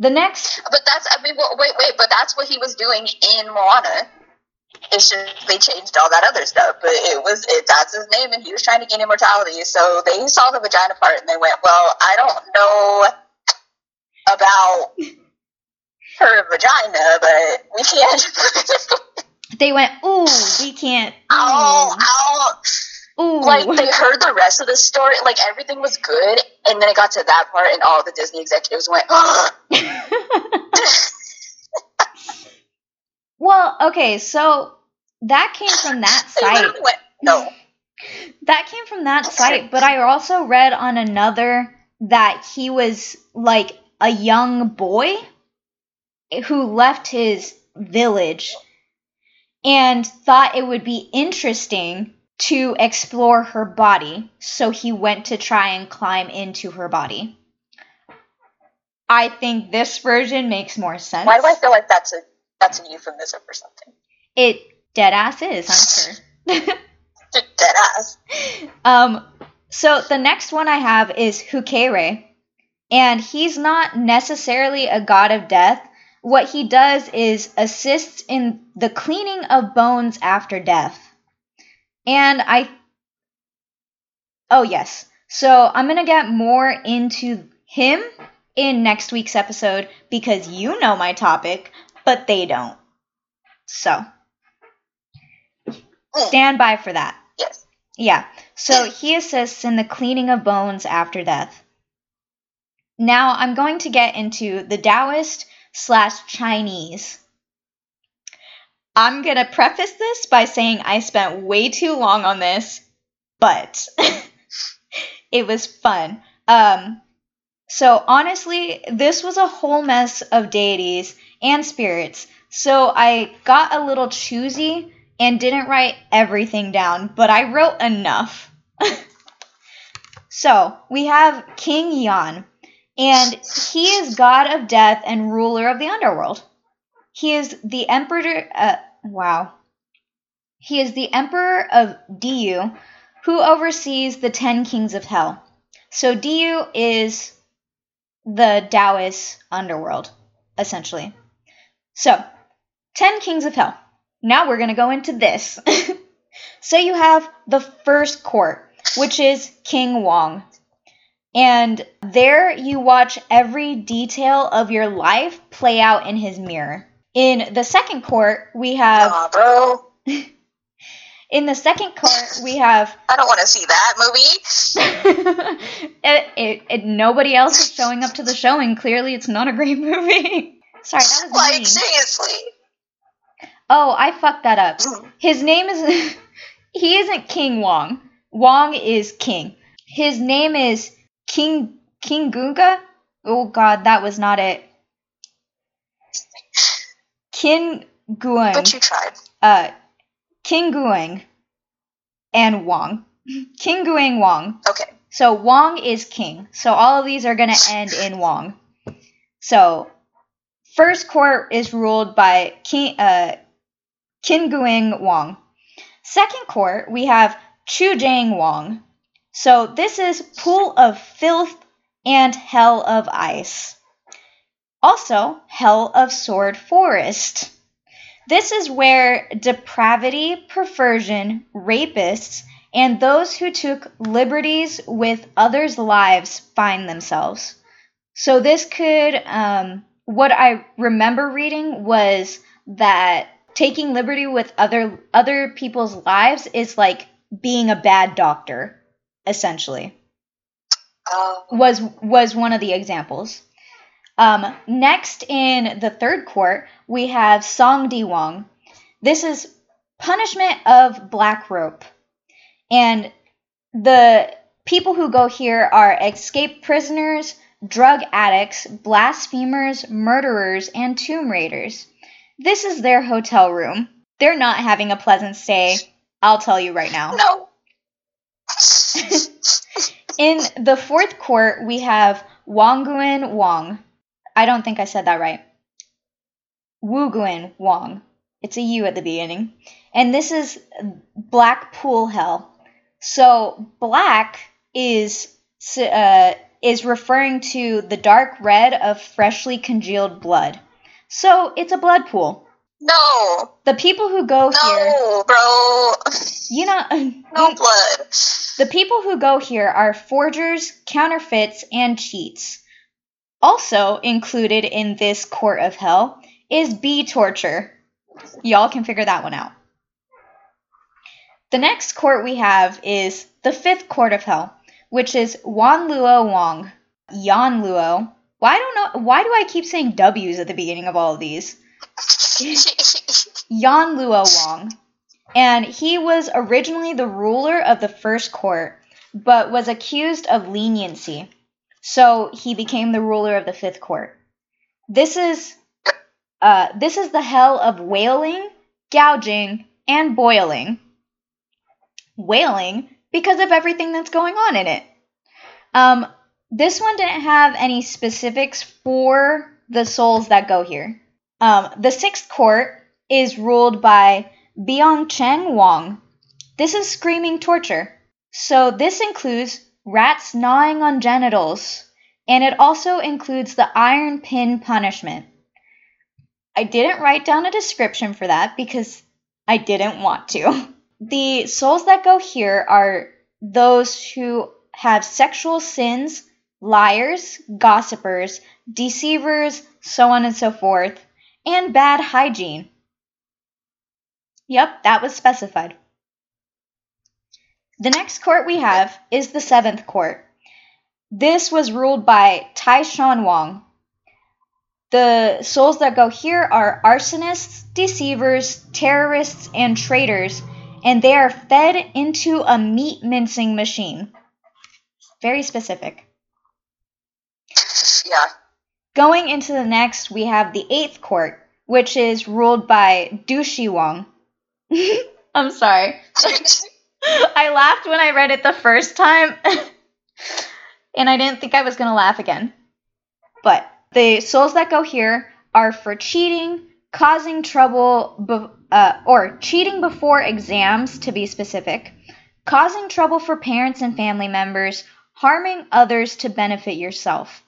The next but that's, I mean, well, wait, wait, but that's what he was doing in Moana. It's just they changed all that other stuff, but it was it, that's his name, and he was trying to gain immortality. So they saw the vagina part, and they went, "Well, I don't know about her vagina, but we can't." they went, "Ooh, we can't." ow, Ooh. ow. Ooh. Like they heard the rest of the story, like everything was good, and then it got to that part, and all the Disney executives went, well, okay, so that came from that site. went, "No." That came from that site, but I also read on another that he was like a young boy who left his village and thought it would be interesting to explore her body, so he went to try and climb into her body. I think this version makes more sense. Why do I feel like that's a that's a euphemism or something? It dead ass is, I'm sure. Dead ass. Um, so the next one I have is Hukere, and he's not necessarily a god of death. What he does is assists in the cleaning of bones after death. And I. Oh, yes. So I'm going to get more into him in next week's episode because you know my topic, but they don't. So stand by for that. Yes. Yeah. So he assists in the cleaning of bones after death. Now I'm going to get into the Taoist slash Chinese. I'm gonna preface this by saying I spent way too long on this, but it was fun. Um, so honestly, this was a whole mess of deities and spirits. So I got a little choosy and didn't write everything down, but I wrote enough. so we have King Yan, and he is god of death and ruler of the underworld. He is the emperor. Uh, wow. He is the emperor of Diyu, who oversees the ten kings of hell. So Diyu is the Taoist underworld, essentially. So, ten kings of hell. Now we're going to go into this. so you have the first court, which is King Wong. And there you watch every detail of your life play out in his mirror. In the second court, we have Aw, bro. in the second court we have I don't want to see that movie. it, it, it, nobody else is showing up to the showing. Clearly, it's not a great movie. Sorry, that was Like mean. seriously. Oh, I fucked that up. His name is. he isn't King Wong. Wong is king. His name is King King Gunga. Oh God, that was not it. Kin Guang. But you tried. Uh, King Guang and Wong. King Guang Wong. Okay. So Wong is king. So all of these are going to end in Wong. So first court is ruled by King uh, Qin Guang Wong. Second court we have Chu Jiang Wong. So this is pool of filth and hell of ice. Also, hell of sword forest. This is where depravity, perversion, rapists, and those who took liberties with others' lives find themselves. So this could, um, what I remember reading was that taking liberty with other other people's lives is like being a bad doctor, essentially. Oh. Was was one of the examples. Um, next in the third court, we have Song Di Wong. This is punishment of black rope. And the people who go here are escaped prisoners, drug addicts, blasphemers, murderers, and tomb raiders. this is their hotel room. They're not having a pleasant stay. I'll tell you right now. No. In the fourth court, we have Wonguin Wong. I don't think I said that right. Wuguin Wong. It's a U at the beginning. And this is Black Pool Hell. So black is uh, is referring to the dark red of freshly congealed blood. So it's a blood pool. No. The people who go here, No, bro. you know, No blood. The people who go here are forgers, counterfeits, and cheats. Also included in this court of hell is bee torture. Y'all can figure that one out. The next court we have is the fifth court of hell, which is Wan Luo Wong. Yan Luo. Why don't know why do I keep saying W's at the beginning of all of these? Yan Luo Wong. And he was originally the ruler of the first court, but was accused of leniency. So he became the ruler of the fifth court. This is uh, this is the hell of wailing, gouging, and boiling. Wailing because of everything that's going on in it. Um, this one didn't have any specifics for the souls that go here. Um, the sixth court is ruled by Byung Cheng Wong. This is screaming torture. So this includes rats gnawing on genitals, and it also includes the iron pin punishment. I didn't write down a description for that because I didn't want to. The souls that go here are those who have sexual sins, liars, gossipers, deceivers, so on and so forth, and bad hygiene. Yep, that was specified. The next court we have is the seventh court. This was ruled by Tai Shan Wong. The souls that go here are arsonists, deceivers, terrorists, and traitors, and they are fed into a meat mincing machine. Very specific. yeah. Going into the next, we have the eighth court, which is ruled by Du Shi Wong. I'm sorry. I laughed when I read it the first time, and I didn't think I was going to laugh again. But the souls that go here are for cheating, causing trouble, be- uh, or cheating before exams, to be specific, causing trouble for parents and family members, harming others to benefit yourself.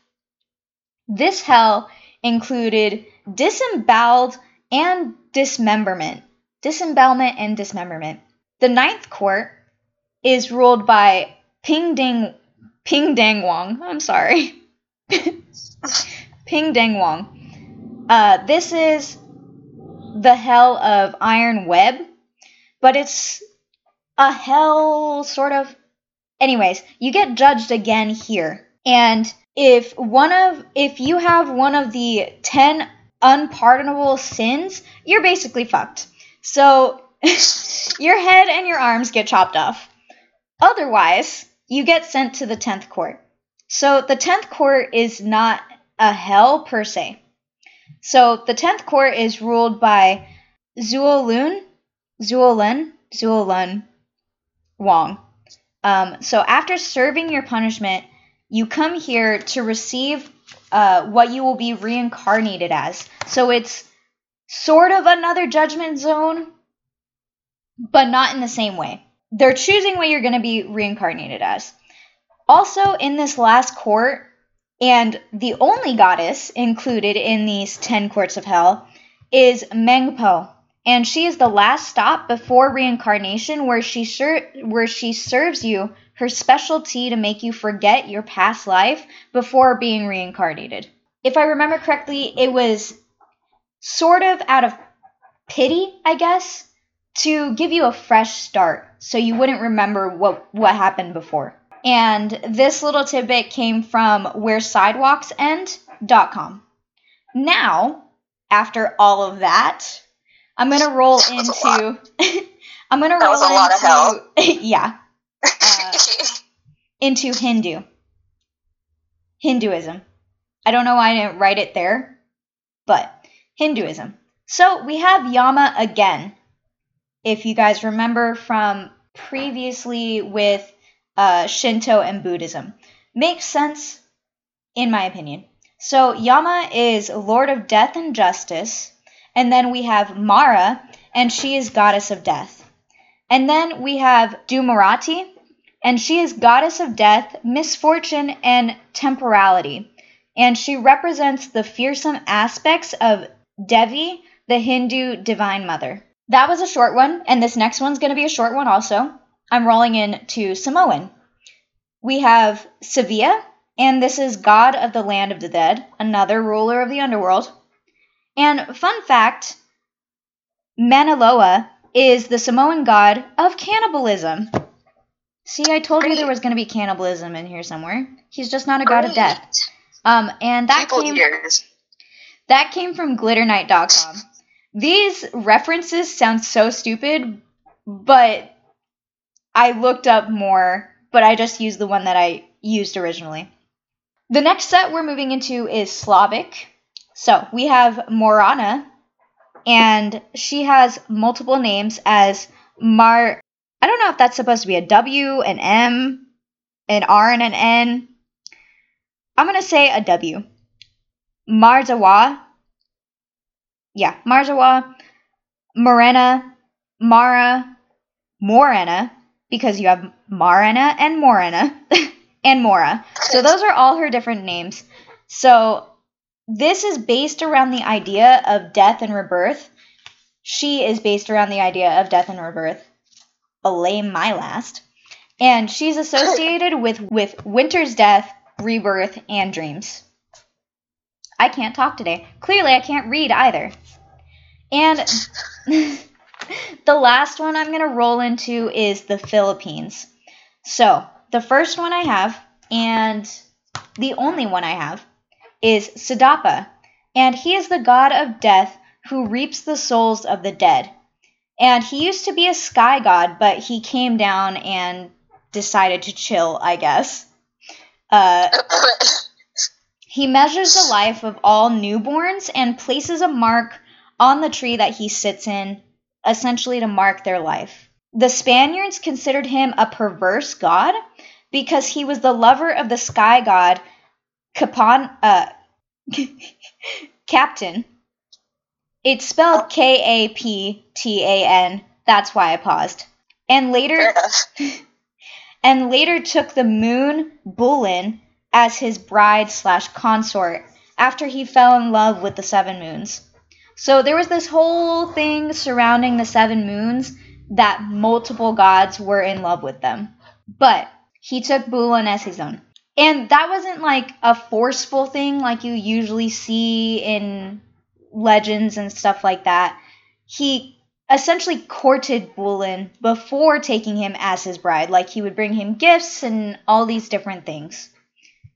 This hell included disemboweled and dismemberment. Disembowelment and dismemberment. The ninth court is ruled by Ping Ding Ping Dang Wong. I'm sorry. Ping Dang Wong. Uh, this is the hell of Iron Web, but it's a hell sort of. Anyways, you get judged again here. And if one of if you have one of the 10 unpardonable sins, you're basically fucked. So your head and your arms get chopped off. Otherwise, you get sent to the 10th court. So the 10th court is not a hell per se. So the 10th court is ruled by Zuolun, Zuolun, Zuolun Wong. Um, so after serving your punishment, you come here to receive uh, what you will be reincarnated as. So it's sort of another judgment zone, but not in the same way. They're choosing what you're going to be reincarnated as. Also, in this last court, and the only goddess included in these 10 courts of hell, is Mengpo. And she is the last stop before reincarnation where she, ser- where she serves you her specialty to make you forget your past life before being reincarnated. If I remember correctly, it was sort of out of pity, I guess, to give you a fresh start so you wouldn't remember what, what happened before. And this little tidbit came from where sidewalks wheresidewalksend.com. Now, after all of that, I'm gonna roll That was a into. I'm gonna That roll was a lot of hell. into. yeah, uh, into Hindu. Hinduism. I don't know why I didn't write it there, but Hinduism. So we have Yama again. If you guys remember from previously with uh, Shinto and Buddhism, makes sense in my opinion. So Yama is Lord of Death and Justice, and then we have Mara, and she is Goddess of Death. And then we have Dumarati, and she is Goddess of Death, Misfortune, and Temporality. And she represents the fearsome aspects of Devi, the Hindu Divine Mother. That was a short one, and this next one's going to be a short one also. I'm rolling into Samoan. We have Sevilla, and this is God of the Land of the Dead, another ruler of the underworld. And fun fact Manaloa is the Samoan god of cannibalism. See, I told you there was going to be cannibalism in here somewhere. He's just not a god of death. Um, and that People came eaters. that came from glitternight.com. These references sound so stupid, but I looked up more, but I just used the one that I used originally. The next set we're moving into is Slavic. So we have Morana, and she has multiple names as Mar. I don't know if that's supposed to be a W, an M, an R, and an N. I'm going to say a W. Marzawa. Yeah, Marzawa, Morena, Mara, Morena, because you have Marena and Morena, and Mora. So those are all her different names. So this is based around the idea of death and rebirth. She is based around the idea of death and rebirth. Belay my last. And she's associated with, with winter's death, rebirth, and dreams. I can't talk today. Clearly, I can't read either. And the last one I'm going to roll into is the Philippines. So, the first one I have, and the only one I have, is Sidapa. And he is the god of death who reaps the souls of the dead. And he used to be a sky god, but he came down and decided to chill, I guess. Uh, he measures the life of all newborns and places a mark on the tree that he sits in, essentially to mark their life. The Spaniards considered him a perverse god because he was the lover of the sky god Capan, uh, Captain. It's spelled K A P T A N. That's why I paused. And later, and later took the moon Bulan as his bride slash consort after he fell in love with the seven moons. So there was this whole thing surrounding the seven moons that multiple gods were in love with them. But he took Bulan as his own. And that wasn't like a forceful thing like you usually see in legends and stuff like that. He essentially courted Bulan before taking him as his bride. Like he would bring him gifts and all these different things.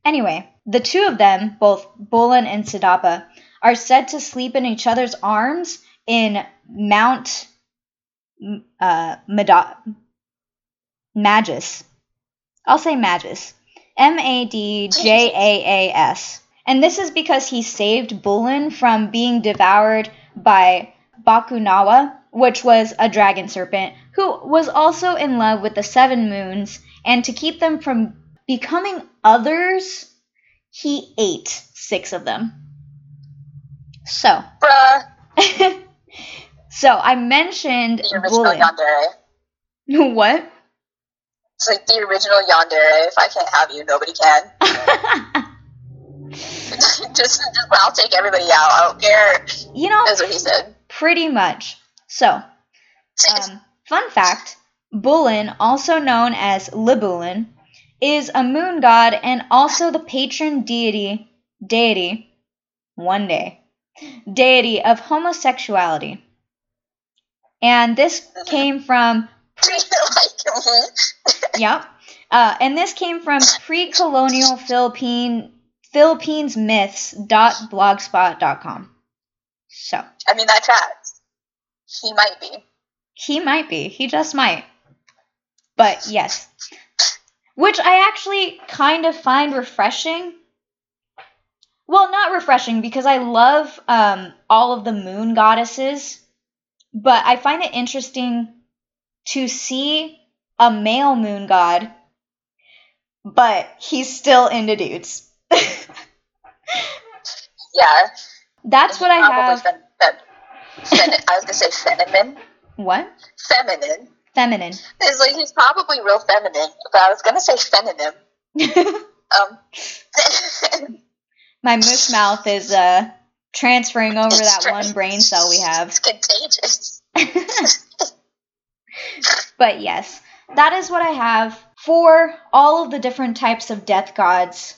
Anyway, the two of them, both Bulan and Sidapa, are said to sleep in each other's arms in Mount uh, Mada-. I'll say Magus. M A D J A A S. And this is because he saved Bulan from being devoured by Bakunawa, which was a dragon serpent, who was also in love with the seven moons, and to keep them from becoming others, he ate six of them. So, Bruh. so I mentioned The original Bulan. Yandere. What? It's like the original Yandere. If I can't have you, nobody can. just, just, I'll take everybody out. I don't care. you know, That's what he said. pretty much. So, um, fun fact Bulan, also known as Libulan, is a moon god and also the patron deity, deity, one day, deity of homosexuality. And this came from. Yep. Uh, and this came from pre-colonial Philippine Philippines myths dot blogspot.com. So I mean, that tracks. He might be. he might be. He just might. But yes. Which I actually kind of find refreshing. well, not refreshing because I love um, all of the moon goddesses, but I find it interesting to see a male moon god, but he's still into dudes. Yeah. That's what I have. Fem- fem- I was gonna say feminine. What? Feminine. Feminine. It's like he's probably real feminine, but I was gonna say feminine. Um. My mush mouth is uh transferring over It's that one brain cell we have. It's contagious. but yes, that is what I have for all of the different types of death gods.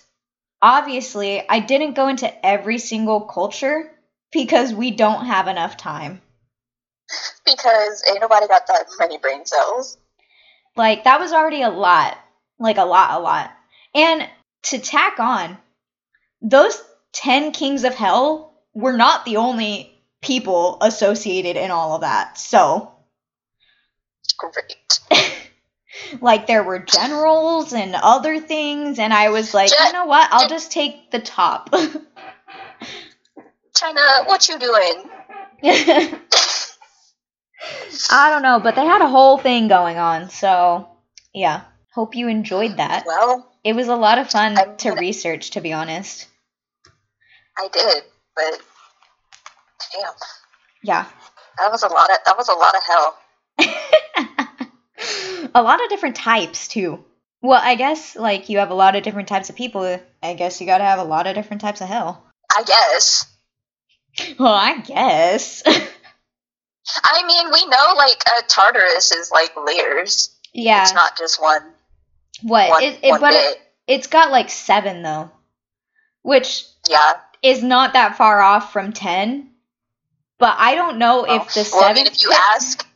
Obviously, I didn't go into every single culture because we don't have enough time. Because ain't nobody got that many brain cells. Like, that was already a lot. Like, a lot, a lot. And to tack on, those 10 kings of hell were not the only people associated in all of that. So, Great. like there were generals and other things and i was like Gen- you know what i'll just take the top China, what you doing? i don't know but they had a whole thing going on so yeah. Hope you enjoyed that. Well, it was a lot of fun I'm to research to be honest. I did, but damn, yeah. That was a lot of that was a lot of hell. a lot of different types too. Well i guess like you have a lot of different types of people. I guess you gotta have a lot of different types of hell. I guess. well i guess I mean, we know like uh, Tartarus is like layers. yeah It's not just one what one, it, it, one but it, bit. it's got like seven though which yeah. is not that far off from 10 but i don't know Well, if the well, I mean, if you ask,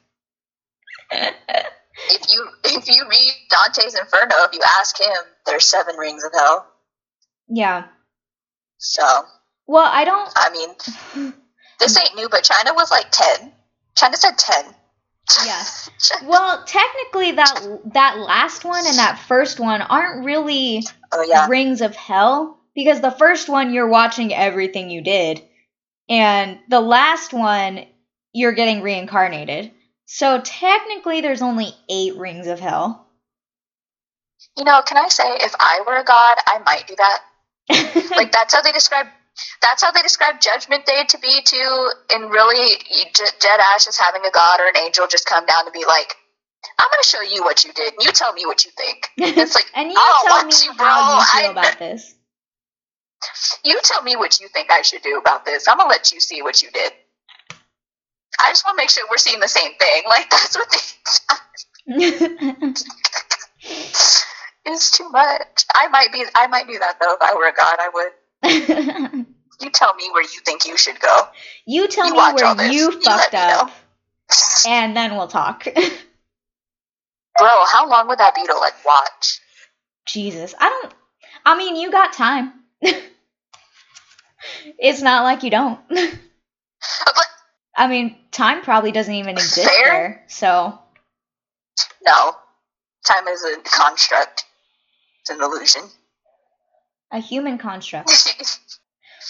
if you if you read Dante's Inferno, if you ask him, there's seven rings of hell. yeah So well i don't I mean, this ain't new, but China was like ten. China said ten. Yes. well technically that that last one and that first one aren't really oh yeah. rings of hell because the first one you're watching everything you did and the last one you're getting reincarnated so technically there's only eight rings of hell You know, can I say if I were a god, I might do that. Like that's how they describe. That's how they describe Judgment Day to be too. And really, Jed Ash is having a god or an angel just come down to be like, "I'm going to show you what you did, and you tell me what you think." It's like, and you "Oh, tell me you, bro? how you feel I- about this You tell me what you think I should do about this. I'm gonna let you see what you did. I just want to make sure we're seeing the same thing. Like that's what they. It's too much. I might be. I might do that though. If I were a god, I would. You tell me where you think you should go. you tell You me where you You fucked me up, and then we'll talk. Bro, how long would that be to like watch? Jesus, I don't. I mean, you got time. it's not like you don't. Uh, but I mean, time probably doesn't even exist Fair. there. So, no, time is a construct. It's an illusion. A human construct.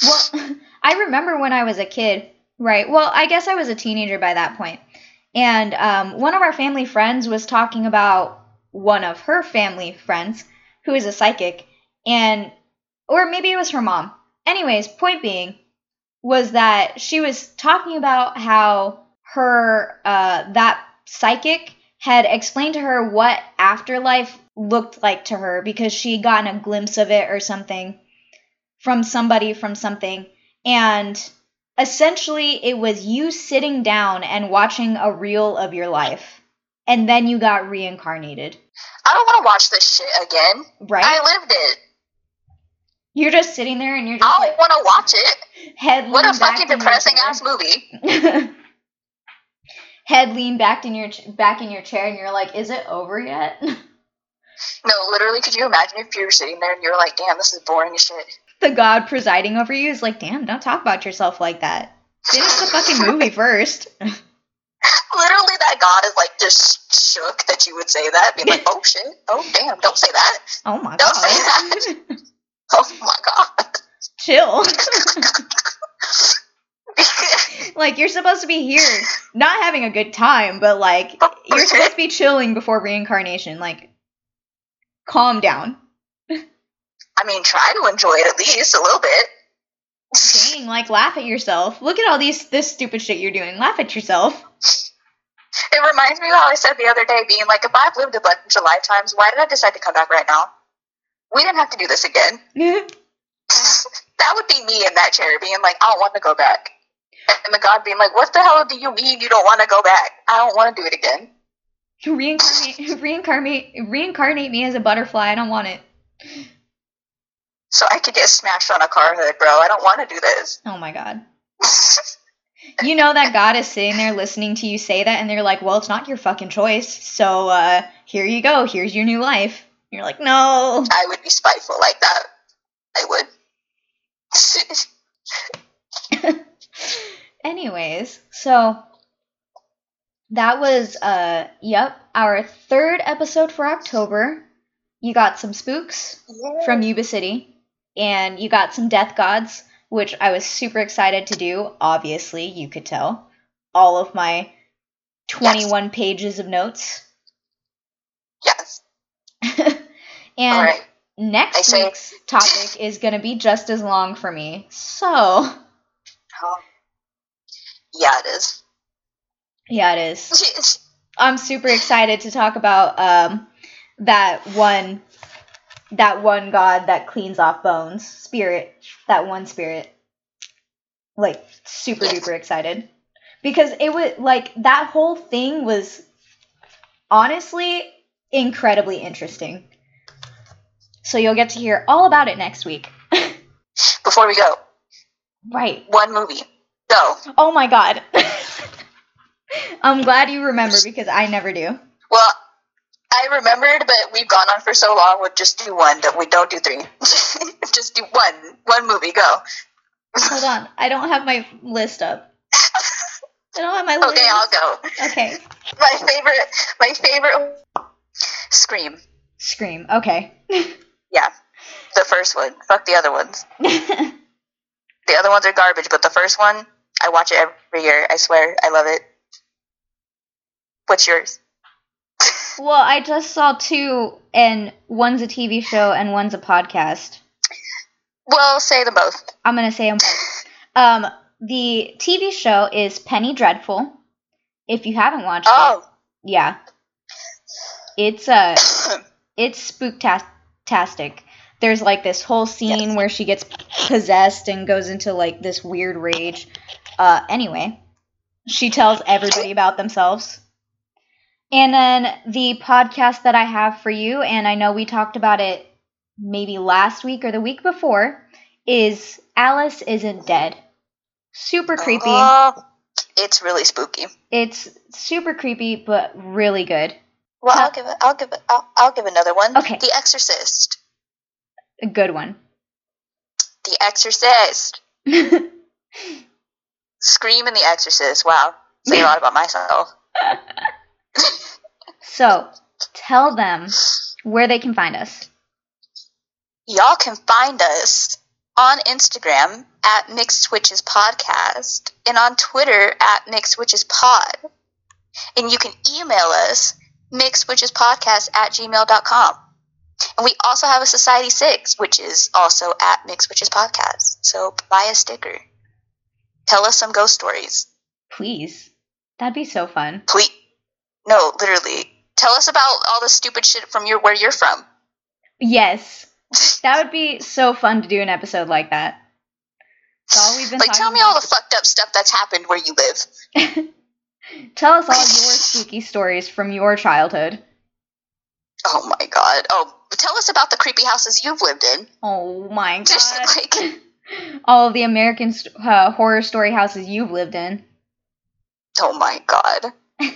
Well, I remember when I was a kid, right? Well, I guess I was a teenager by that point. And um, one of our family friends was talking about one of her family friends who is a psychic, and or maybe it was her mom. Anyways, point being was that she was talking about how her uh, that psychic had explained to her what afterlife looked like to her because she had gotten a glimpse of it or something from somebody from something and essentially it was you sitting down and watching a reel of your life and then you got reincarnated I don't want to watch this shit again. right I lived it. you're just sitting there and you're just I don't like want to watch it. head What a fucking depressing ass movie. head leaned back in your back in your chair and you're like is it over yet No, literally, could you imagine if you were sitting there and you're like, damn, this is boring as shit. the god presiding over you is like damn don't talk about yourself like that finish the fucking movie first Literally, that god is like just shook that you would say that. Be like, oh shit, oh damn, don't say that. oh my god. Don't say that! Oh my god. chill. like you're supposed to be here, not having a good time, but like you're supposed to be chilling before reincarnation. Like, calm down. I mean, try to enjoy it at least a little bit. Dang, like laugh at yourself. Look at all these this stupid shit you're doing. Laugh at yourself. It reminds me of how I said the other day, being like, if I've lived a bunch of lifetimes, why did I decide to come back right now? We didn't have to do this again. that would be me in that chair, being like, I don't want to go back. And the God being like, what the hell do you mean you don't want to go back? I don't want to do it again. reincarnate, reincarnate, reincarnate me as a butterfly. I don't want it. So I could get smashed on a car hood, bro. I don't want to do this. Oh my god. You know that God is sitting there listening to you say that, and they're like, "Well, it's not your fucking choice. So uh, here you go. Here's your new life." And you're like, "No." I would be spiteful like that. I would. Anyways, so that was uh, yep, our third episode for October. You got some spooks from Yuba City, and you got some death gods, which I was super excited to do. Obviously, you could tell all of my 21 pages of notes. yes. and right. I next say- week's topic is going to be just as long for me. So, Oh. Yeah, it is. yeah, it is. I'm super excited to talk about um, that one that one god that cleans off bones spirit that one spirit like super Yes. duper excited because it was like that whole thing was honestly incredibly interesting so you'll get to hear all about it next week Before we go, right one movie. Go. oh my god i'm glad you remember because i never do Well, I remembered, but we've gone on for so long. We'll just do one. That we don't do three. just do one. One movie. Go. hold on i don't have my list up i don't have my list Okay, I'll go. Okay. My favorite. My favorite. Scream. Scream. Okay. Yeah, the first one. Fuck the other ones. The other ones are garbage, but the first one, I watch it every year. I swear, I love it. What's yours? well, I just saw two, and one's a TV show and one's a podcast. Well, say them both. I'm gonna say them both. Um, the TV show is Penny Dreadful. If you haven't watched it, Oh, yeah, it's uh, it's spooktastic. There's like this whole scene Yes. where she gets possessed and goes into like this weird rage. Uh, anyway, she tells everybody about themselves. And then the podcast that I have for you, and I know we talked about it maybe last week or the week before, is Alice Isn't Dead. Super creepy. Oh, it's really spooky. It's super creepy, but really good. Well, I'll give it. I'll give it. I'll, I'll give another one. Okay. The Exorcist. A good one. The Exorcist. Scream and The Exorcist. Wow, say a lot about myself. so, tell them where they can find us. Y'all can find us on Instagram at Mixed Witches Podcast and on Twitter at Mixed Witches Pod. And you can email us mixedwitchespodcast at gmail.com. And we also have a Society 6, which is also at Mixed Witches Podcast. So buy a sticker. Tell us some ghost stories. Please. That'd be so fun. Please. No, literally. Tell us about all the stupid shit from your where you're from. Yes. That would be so fun to do an episode like that. All we've been like, tell me all the fucked up stuff that's happened where you live. Tell us all your spooky stories from your childhood. Oh my god. Oh, tell us about the creepy houses you've lived in. Oh my god. Just like, all of the American uh, horror story houses you've lived in. oh my god.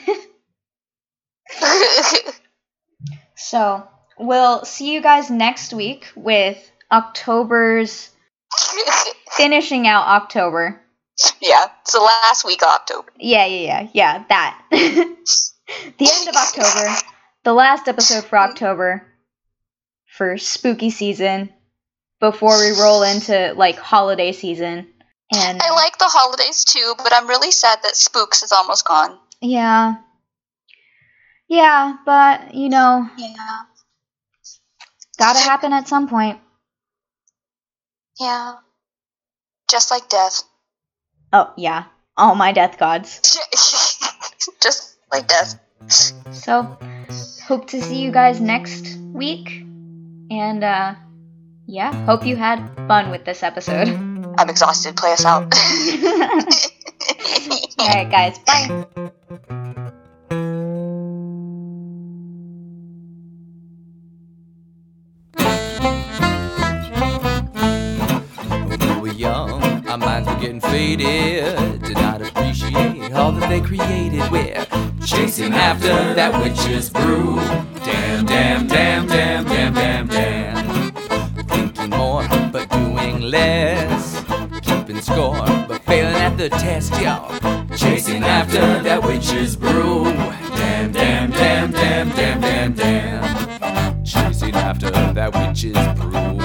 So, we'll see you guys next week with October's finishing out October. yeah, it's the last week of October. Yeah, yeah, yeah, yeah, that. the end of October, the last episode for October for spooky season. Before we roll into like holiday season. And I like the holidays too, but I'm really sad that Spooks is almost gone. yeah. Yeah, but you know, Yeah. gotta happen at some point. Yeah. Just like death. Oh, yeah. All my death gods. Just like death. So, hope to see you guys next week. And, uh, yeah, hope you had fun with this episode. I'm exhausted. Play us out. Alright, guys, bye. When we were young, our minds were getting faded. Did not appreciate all that they created. We're chasing after that witch's brew. Damn, damn, damn, damn, damn, damn, damn. Test, y'all. Chasing after that witch's brew. Damn, damn, damn, damn, damn, damn, damn. Chasing after that witch's brew.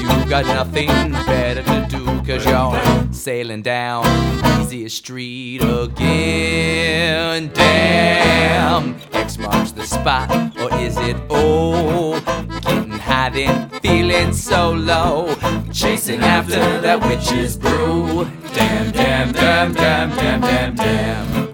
You got nothing better to do cause you're sailing down the easiest street again. Damn, X marks the spot, or is it O? Getting high then feeling so low. Chasing after that witch's brew. Damn, damn, damn, damn, damn, damn, damn. We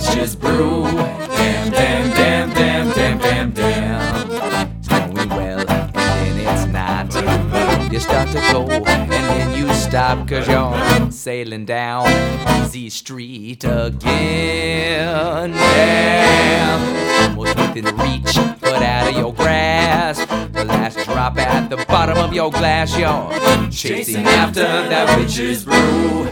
that witch's brew. Damn, damn, damn, damn, damn, damn, damn. It's going well, and then it's not. You start to go, and then you stop, cause you're sailing down Z Street again. Damn, almost within reach, but out of your grasp. The last drop at the bottom of your glass, you're chasing after that witch's brew.